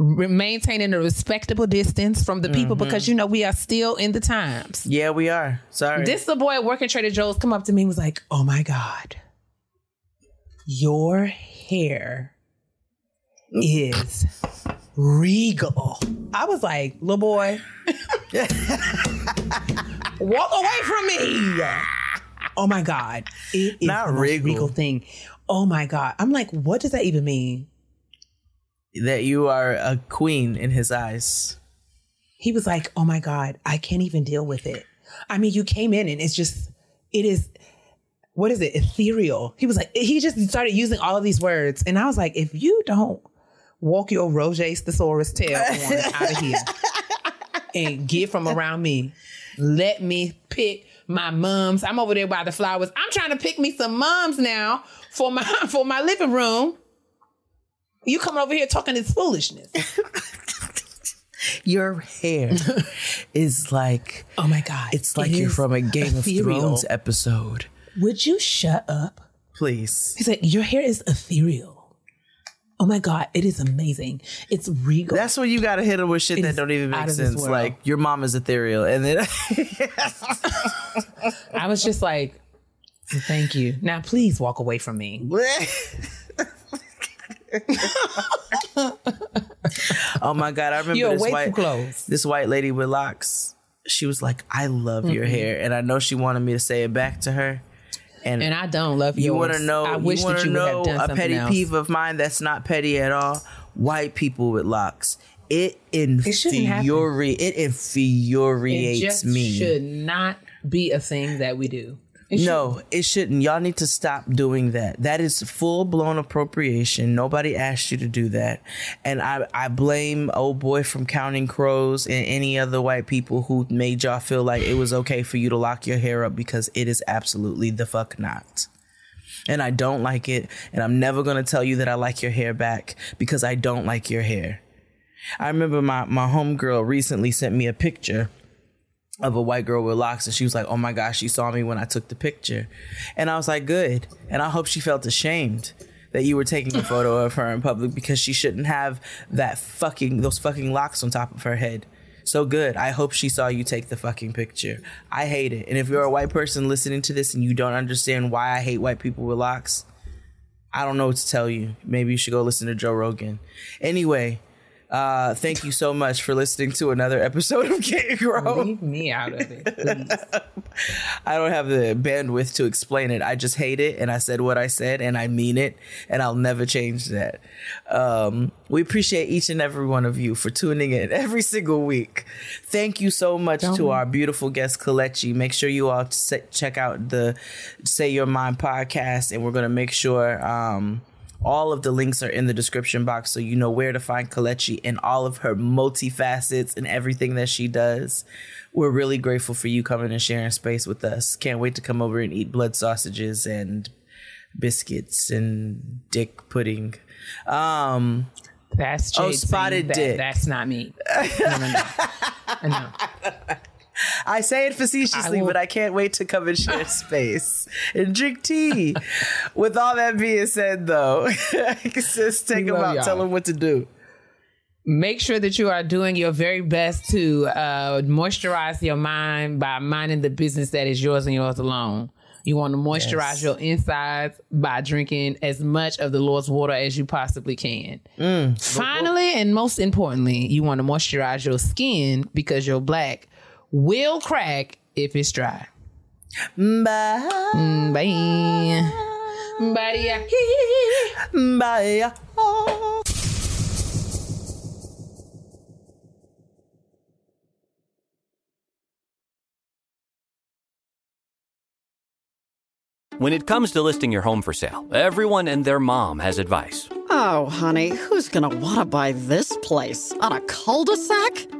maintaining a respectable distance from the people Mhm. because you know we are still in the times. Yeah, we are. Sorry. This little boy working Trader Joe's come up to me and was like, "Oh my god, your hair is regal." I was like, "Little boy, [laughs] walk away from me." Oh my god, it is Not regal. regal thing. Oh my god, I'm like, what does that even mean? That you are a queen in his eyes. He was like, "Oh my god, I can't even deal with it." I mean, you came in and it's just, it is, what is it? Ethereal. He was like, he just started using all of these words, and I was like, if you don't walk your Roger's thesaurus tail out of [laughs] here and get from around me, let me pick my mums. I'm over there by the flowers. I'm trying to pick me some mums now for my [laughs] for my living room. You coming over here talking this foolishness. [laughs] Your hair is like oh my god, It's like it you're from a Game ethereal. of Thrones episode. Would you shut up? Please. He said, Your hair is ethereal. Oh my God, it is amazing. It's regal. That's when you gotta hit him with shit It that don't even make sense. Like your mom is ethereal, and then [laughs] I was just like, Thank you. Now please walk away from me. [laughs] [laughs] oh my god, I remember You're this white close. this white lady with locks. She was like, "I love your Mm-mm. hair," and I know she wanted me to say it back to her. And, And I don't love you yours. want to know? I wish you that you would have know done a petty else. peeve of mine that's not petty at all. White people with locks. It happen. infuriates. It infuriates It me. should not be a thing that we do. It no, it shouldn't. Y'all need to stop doing that. That is full blown appropriation. Nobody asked you to do that. And I, I blame old boy from Counting Crows and any other white people who made y'all feel like it was okay for you to lock your hair up because it is absolutely the fuck not. And I don't like it. And I'm never going to tell you that I like your hair back because I don't like your hair. I remember my, my homegirl recently sent me a picture of a white girl with locks and she was like, "Oh my gosh, she saw me when I took the picture." And I was like, "Good." And I hope she felt ashamed that you were taking a photo of her in public because she shouldn't have that fucking those fucking locks on top of her head. So good. I hope she saw you take the fucking picture. I hate it. And if you're a white person listening to this and you don't understand why I hate white people with locks, I don't know what to tell you. Maybe you should go listen to Joe Rogan. Anyway, uh, thank you so much for listening to another episode of Get Grow. Leave me out of it. I don't have the bandwidth to explain it. I just hate it, and I said what I said, and I mean it, and I'll never change that. Um, we appreciate each and every one of you for tuning in every single week. Thank you so much to our beautiful guest Kelechi. Make sure you all check out the Say Your Mind podcast, and we're gonna make sure. Um, all of the links are in the description box so you know where to find Kelechi and all of her multifacets and everything that she does. We're really grateful for you coming and sharing space with us. Can't wait to come over and eat blood sausages and biscuits and dick pudding. Um That's Jade oh, spotted that- dick. That's not me. [laughs] No, no, no. No. I say it facetiously, but I can't wait to come and share [laughs] space and drink tea. With all that being said, though, [laughs] just take them out, y'all. tell them what to do. Make sure that you are doing your very best to uh, moisturize your mind by minding the business that is yours and yours alone. You want to moisturize Yes. your insides by drinking as much of the Lord's water as you possibly can. Finally, and most importantly, you want to moisturize your skin because you're black will crack if it's dry. Bye. Mm, Bye. Bye. Bye. When it comes to listing your home for sale, everyone and their mom has advice. Oh, honey, who's gonna wanna buy this place? On a cul-de-sac?